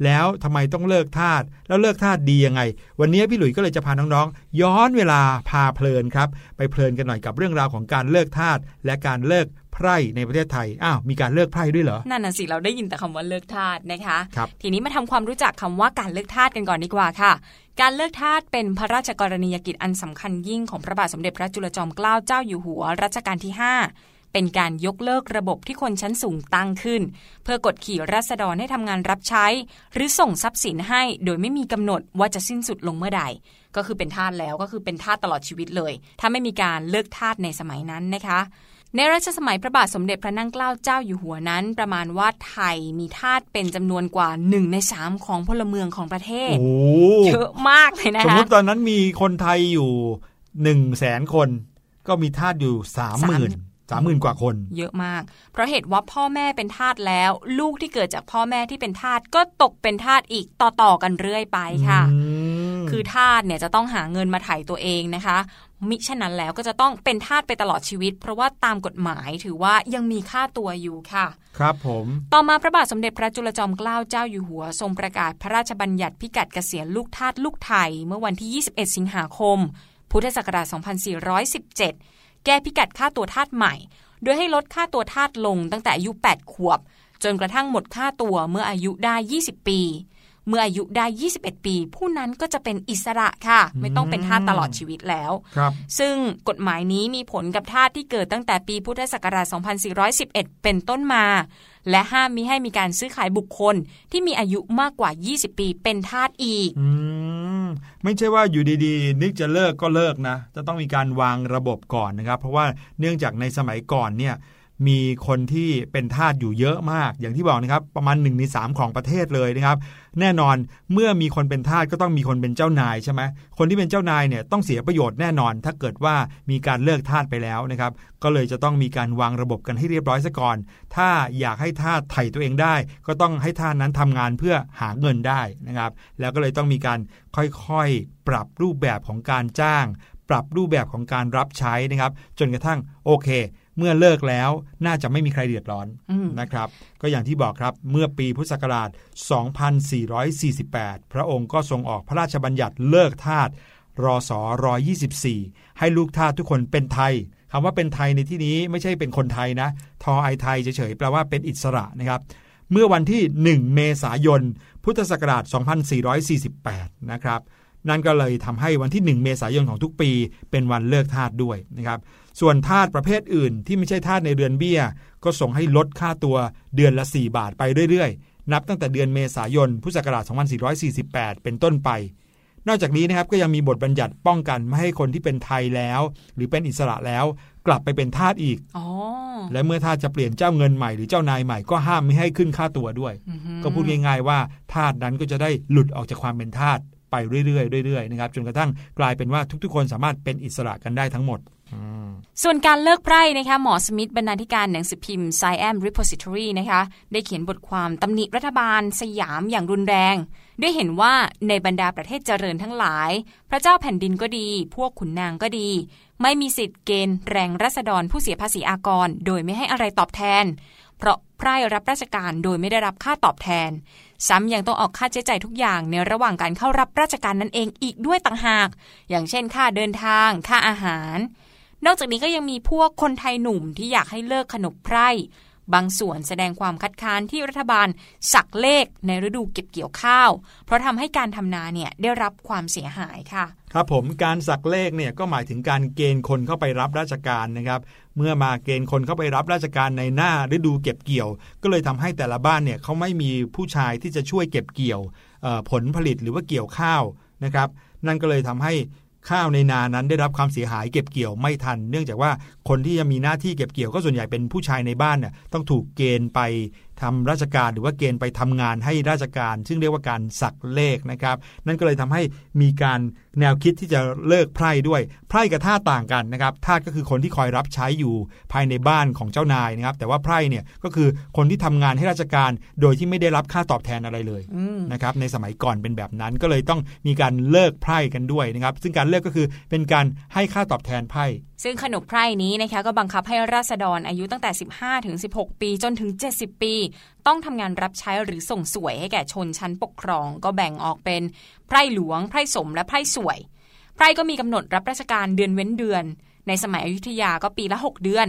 แล้วทำไมต้องเลิกทาสแล้วเลิกทาสดียังไง วันนี้พี่หลุยส์ก็เลยจะพาน้องๆ ย้อนเวลาพาเพลินครับ ไปเพลินกันหน่อยกับเรื่องราวของการเลิกทาสและการเลิก ไพร่ในประเทศไทย อ้าว มีการเลิกไพร่ด้วยเหรอ นั่นน่ะสิ เราได้ยินแต่คำว่าเลิกทาสนะคะครับทีนี้มาทำความรู้จักคำว่าการเลิกทาสกันก่อนดีกว่าค่ะ การเลิกทาสเป็นพระราชกรณียกิจอันสำคัญยิ่งของพระบาทสมเด็จพระจุลจอมเกล้าเจ้าอยู่หัวรัชกาลที่ 5 เป็นการยกเลิกระบบที่คนชั้นสูงตั้งขึ้น เพื่อกดขี่ราษฎรให้ทำงานรับใช้ หรือส่งทรัพย์สินให้ โดยไม่มีกำหนดว่าจะสิ้นสุดลงเมื่อใดก็คือเป็นทาสแล้วก็คือเป็นทาสตลอดชีวิตเลย ถ้าไม่มีการเลิกทาสในสมัยนั้นนะคะ ในรัชสมัยพระบาทสมเด็จพระนั่งเกล้าเจ้าอยู่หัวนั้น ประมาณว่าไทยมีทาสเป็นจำนวนกว่า1ใน3ของพลเมืองของประเทศโอ้เยอะมากเลยนะสมคะมติตอนนั้นมีคนไทยอยู่หนึ่งแสนคน ก็มีทาสอยู่สามหมื่นสามหมื่นกว่าคน เยอะมาก เพราะเหตุว่าพ่อแม่เป็นทาสแล้ว ลูกที่เกิดจากพ่อแม่ที่เป็นทาสก็ตกเป็นทาสอีกต่อๆกันเรื่อยไปค่ะอืม คือทาสเนี่ยจะต้องหาเงินมาไถ่ตัวเองนะคะมิฉะนั้นแล้วก็จะต้องเป็นทาสไปตลอดชีวิต เพราะว่าตามกฎหมายถือว่ายังมีค่าตัวอยู่ค่ะ ครับผม ต่อมาพระบาทสมเด็จพระจุลจอมเกล้าเจ้าอยู่หัว ทรงประกาศพระราชบัญญัติพิกัดเกษียณลูกทาสลูกไทย เมื่อวันที่ 21 สิงหาคม พุทธศักราช 2417 แก้พิกัดค่าตัวทาสใหม่ โดยให้ลดค่าตัวทาสลงตั้งแต่อายุ 8 ขวบ จนกระทั่งหมดค่าตัวเมื่ออายุได้ 20 ปี เมื่ออายุได้ 21 ปี ผู้นั้นก็จะเป็นอิสระค่ะ ไม่ต้องเป็นทาสตลอดชีวิตแล้วครับซึ่งกฎหมายนี้มีผลกับทาสที่เกิดตั้งแต่ปีพุทธศักราช 2411 เป็นต้นมา และห้ามมิให้มีการซื้อขายบุคคลที่มีอายุมากกว่า 20 ปีเป็นทาสอีกอืมไม่ใช่ว่าอยู่ดีๆ นึกจะเลิกก็เลิกนะ จะต้องมีการวางระบบก่อนนะครับ เพราะว่าเนื่องจากในสมัยก่อนเนี่ย มีคนที่เป็นทาสอยู่เยอะมาก อย่างที่บอกนะครับประมาณ1นในสของประเทศเลยนะครับ แน่นอนเมื่อมีคนเป็นทาสก็ต้องมีคนเป็นเจ้านายใช่ไหมคนที่เป็นเจ้านายเนี่ยต้องเสียประโยชน์แน่นอน ถ้าเกิดว่ามีการเลิกทาสไปแล้วนะครับ ก็เลยจะต้องมีการวางระบบกันให้เรียบร้อยซะก่อน ถ้าอยากให้ทาสไถ่ตัวเองได้ ก็ต้องให้ทาสนั้นทำงานเพื่อหาเงินได้นะครับ แล้วก็เลยต้องมีการค่อยๆ ปรับรูปแบบของการจ้าง ปรับรูปแบบของการรับใช้นะครับ จนกระทั่งโอเค เมื่อเลิกแล้วน่าจะไม่มีใครเดือดร้อนอืมนะครับ ก็อย่างที่บอกครับเมื่อปีพุทธศักราช 2448 พระองค์ก็ทรงออกพระราชบัญญัติเลิกทาสรอสอ124 ให้ลูกทาสทุกคนเป็นไทยคำว่าเป็นไทยในที่นี้ไม่ใช่เป็นคนไทยนะ ทอไอไทยเฉยๆแปลว่าเป็นอิสระนะครับ เมื่อวันที่ 1 เมษายน พุทธศักราช 2448 นะครับ นั่นก็เลยทำให้วันที่ 1 เมษายนของทุกปี เป็นวันเลิกทาสด้วยนะครับ ส่วนทาสประเภทอื่นที่ไม่ใช่ทาสในเดือนเบี้ย ก็ส่งให้ลดค่าตัวเดือนละ 4 บาทไปเรื่อยๆ นับตั้งแต่เดือนเมษายนพุทธศักราช 2448 เป็นต้นไป นอกจากนี้นะครับก็ยังมีบทบัญญัติป้องกันไม่ให้คนที่เป็นไทยแล้ว หรือเป็นอิสระแล้วกลับไปเป็นทาสอีกอ๋อและเมื่อทาสจะเปลี่ยนเจ้าเงินใหม่หรือเจ้านายใหม่ก็ห้ามไม่ให้ขึ้นค่าตัวด้วยอือหือก็พูดง่ายๆว่าทาสนั้นก็จะได้หลุดออกจากความเป็นทาสไปเรื่อยๆเรื่อยๆนะครับจนกระทั่งกลายเป็นว่าทุกๆ คนสามารถเป็นอิสระกันได้ทั้งหมดอืม ส่วนการเลิกไพร่นะคะหมอสมิธบรรณาธิการหนังสือพิมพ์ s c i a m Repository นะคะได้เขียนบทความตำหนิรัฐบาลสยามอย่างรุนแรง ด้วยเห็นว่าในบรรดาประเทศเจริญทั้งหลาย พระเจ้าแผ่นดินก็ดี พวกขุนนางก็ดี ไม่มีสิทธิ์เกณฑ์แรงรัษฎรผู้เสียภาษีอากร โดยไม่ให้อะไรตอบแทน เพราะไพร่รับราชการโดยไม่ได้รับค่าตอบแทน ซ้ำยังต้องออกค่าใช้จ่ายทุกอย่างในระหว่างการเข้ารับราชการนั่นเองอีกด้วยต่างหาก อย่างเช่นค่าเดินทาง ค่าอาหาร นอกจากนี้ก็ยังมีพวกคนไทยหนุ่มที่อยากให้เลิกขนบไพร่บางส่วนแสดงความคัดค้านที่รัฐบาลสักเลขในฤดูเก็บเกี่ยวข้าว เพราะทำให้การทำนาเนี่ยได้รับความเสียหายค่ะ ครับผมการสักเลขเนี่ยก็หมายถึงการเกณฑ์คนเข้าไปรับราชการนะครับ เมื่อมาเกณฑ์คนเข้าไปรับราชการในหน้าฤดูเก็บเกี่ยว ก็เลยทำให้แต่ละบ้านเนี่ยเขาไม่มีผู้ชายที่จะช่วยเก็บเกี่ยวผลผลิตหรือว่าเกี่ยวข้าวนะครับ นั่นก็เลยทำให้ ข้าวในนานั้นได้รับความเสียหายเก็บเกี่ยวไม่ทัน เนื่องจากว่าคนที่จะมีหน้าที่เก็บเกี่ยวก็ส่วนใหญ่เป็นผู้ชายในบ้านเนี่ยต้องถูกเกณฑ์ไปทำราชการหรือว่าเกณฑ์ไปทำงานให้ราชการ ซึ่งเรียกว่าการสักเลขนะครับ นั่นก็เลยทำให้มีการแนวคิดที่จะเลิกไพร่ด้วยไพร่กับทาสต่างกันนะครับทาสก็คือคนที่คอยรับใช้อยู่ภายในบ้านของเจ้านายนะครับ แต่ว่าไพร่เนี่ยก็คือคนที่ทำงานให้ราชการ โดยที่ไม่ได้รับค่าตอบแทนอะไรเลยอืมนะครับในสมัยก่อนเป็นแบบนั้นก็เลยต้องมีการเลิกไพร่กันด้วยนะครับ ซึ่งการเลิกก็คือเป็นการให้ค่าตอบแทนไพร่ซึ่งขนบไพร่นี้นะคะก็บังคับให้ราษฎรอายุตั้งแต่ 15 ถึง 16 ปีจนถึง 70 ปีต้องทำงานรับใช้หรือส่งสวยให้แก่ชนชั้นปกครอง ก็แบ่งออกเป็นไพร่หลวง ไพร่สมและไพร่สวย ไพร่ก็มีกำหนดรับราชการเดือนเว้นเดือน ในสมัยอยุธยาก็ปีละ 6 เดือน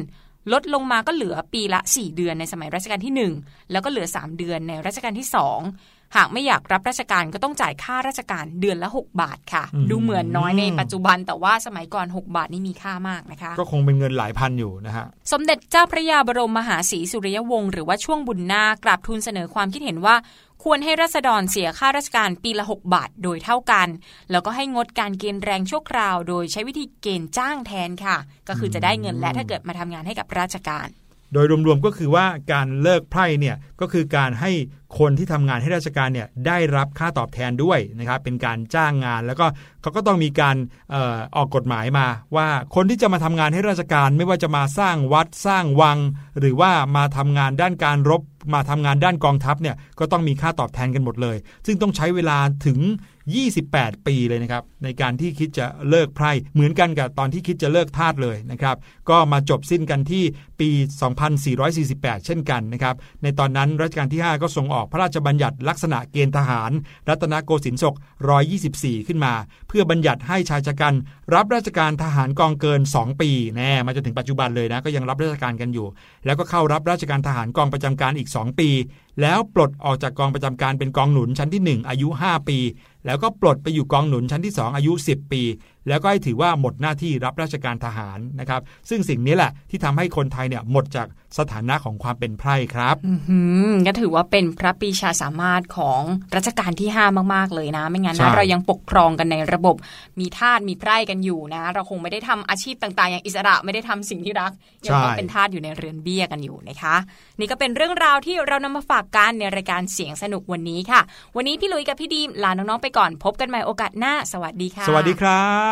ลดลงมาก็เหลือปีละ 4 เดือนในสมัยรัชกาลที่ 1 แล้วก็เหลือ 3 เดือนในรัชกาลที่ 2 หากไม่อยากรับราชการก็ต้องจ่ายค่าราชการเดือนละ 6 บาทค่ะอืมดูเหมือนน้อยในปัจจุบันแต่ว่าสมัยก่อน 6 บาทนี่มีค่ามากนะคะ ก็คงเป็นเงินหลายพันอยู่นะฮะ สมเด็จเจ้าพระยาบรมมหาศรีสุริยวงศ์หรือว่าช่วงบุญนาคกราบทูลเสนอความคิดเห็นว่าควรให้รัษฎรเสียค่าราชการปีละ 6 บาทโดยเท่ากัน แล้วก็ให้งดการเกณฑ์แรงชั่วคราว โดยใช้วิธีเกณฑ์จ้างแทนค่ะ ก็คือจะได้เงินและถ้าเกิดมาทำงานให้กับราชการ โดยรวมๆก็คือว่าการเลิกไพร่เนี่ยก็คือการให้คนที่ทำงานให้ราชการเนี่ยได้รับค่าตอบแทนด้วยนะครับเป็นการจ้างงานแล้วก็เขาก็ต้องมีการออออกกฎหมายมาว่าคนที่จะมาทำงานให้ราชการไม่ว่าจะมาสร้างวัดสร้างวัง หรือว่ามาทำงานด้านการรบ มาทำงานด้านกองทัพเนี่ยก็ต้องมีค่าตอบแทนกันหมดเลย ซึ่งต้องใช้เวลาถึง 28 ปีเลยนะครับในการที่คิดจะเลิกไพร่เหมือนกันกับตอนที่คิดจะเลิกทาสเลยนะครับก็มาจบสิ้นกันที่ปี 2448 เช่นกันนะครับในตอนนั้นรัชกาลที่ 5 ก็ส่งออกพระราชบัญญัติลักษณะเกณฑ์ทหาร รัตนโกสินทร์ศก 124 ขึ้นมา เพื่อบัญญัติให้ชายชะกันรับราชการทหารกองเกิน 2 ปีแน่มาจนถึงปัจจุบันเลยนะก็ยังรับราชการกันอยู่ แล้วก็เข้ารับราชการทหารกองประจำการอีก 2 ปีแล้วปลดออกจากกองประจำการเป็นกองหนุนชั้นที่ 1 อายุ 5 ปี แล้วก็ปลดไปอยู่กองหนุนชั้นที่ 2 อายุ 10 ปี แล้วก็ให้ถือว่าหมดหน้าที่รับราชการทหารนะครับ ซึ่งสิ่งนี้แหละที่ทำให้คนไทยเนี่ยหมดจากสถานะของความเป็นไพร่ครับอือหือก็ถือว่าเป็นพระปรีชาสามารถของรัชกาลที่ 5 มาก ๆ เลยนะ ไม่งั้นใช่นะเรายังปกครองกันในระบบมีทาสมีไพร่กันอยู่นะ เราคงไม่ได้ทำอาชีพต่าง ๆ อย่างอิสระไม่ได้ทำสิ่งที่รัก ยังต้องเป็นทาสอยู่ในเรือนเบี้ยกันอยู่นะคะ นี่ก็เป็นเรื่องราวที่เรานำมาฝากกันในรายการเสียงสนุกวันนี้ค่ะ วันนี้พี่ลุยกับพี่ดีมลาน้องๆไปก่อนพบกันใหม่โอกาสหน้า สวัสดีค่ะ สวัสดีครับ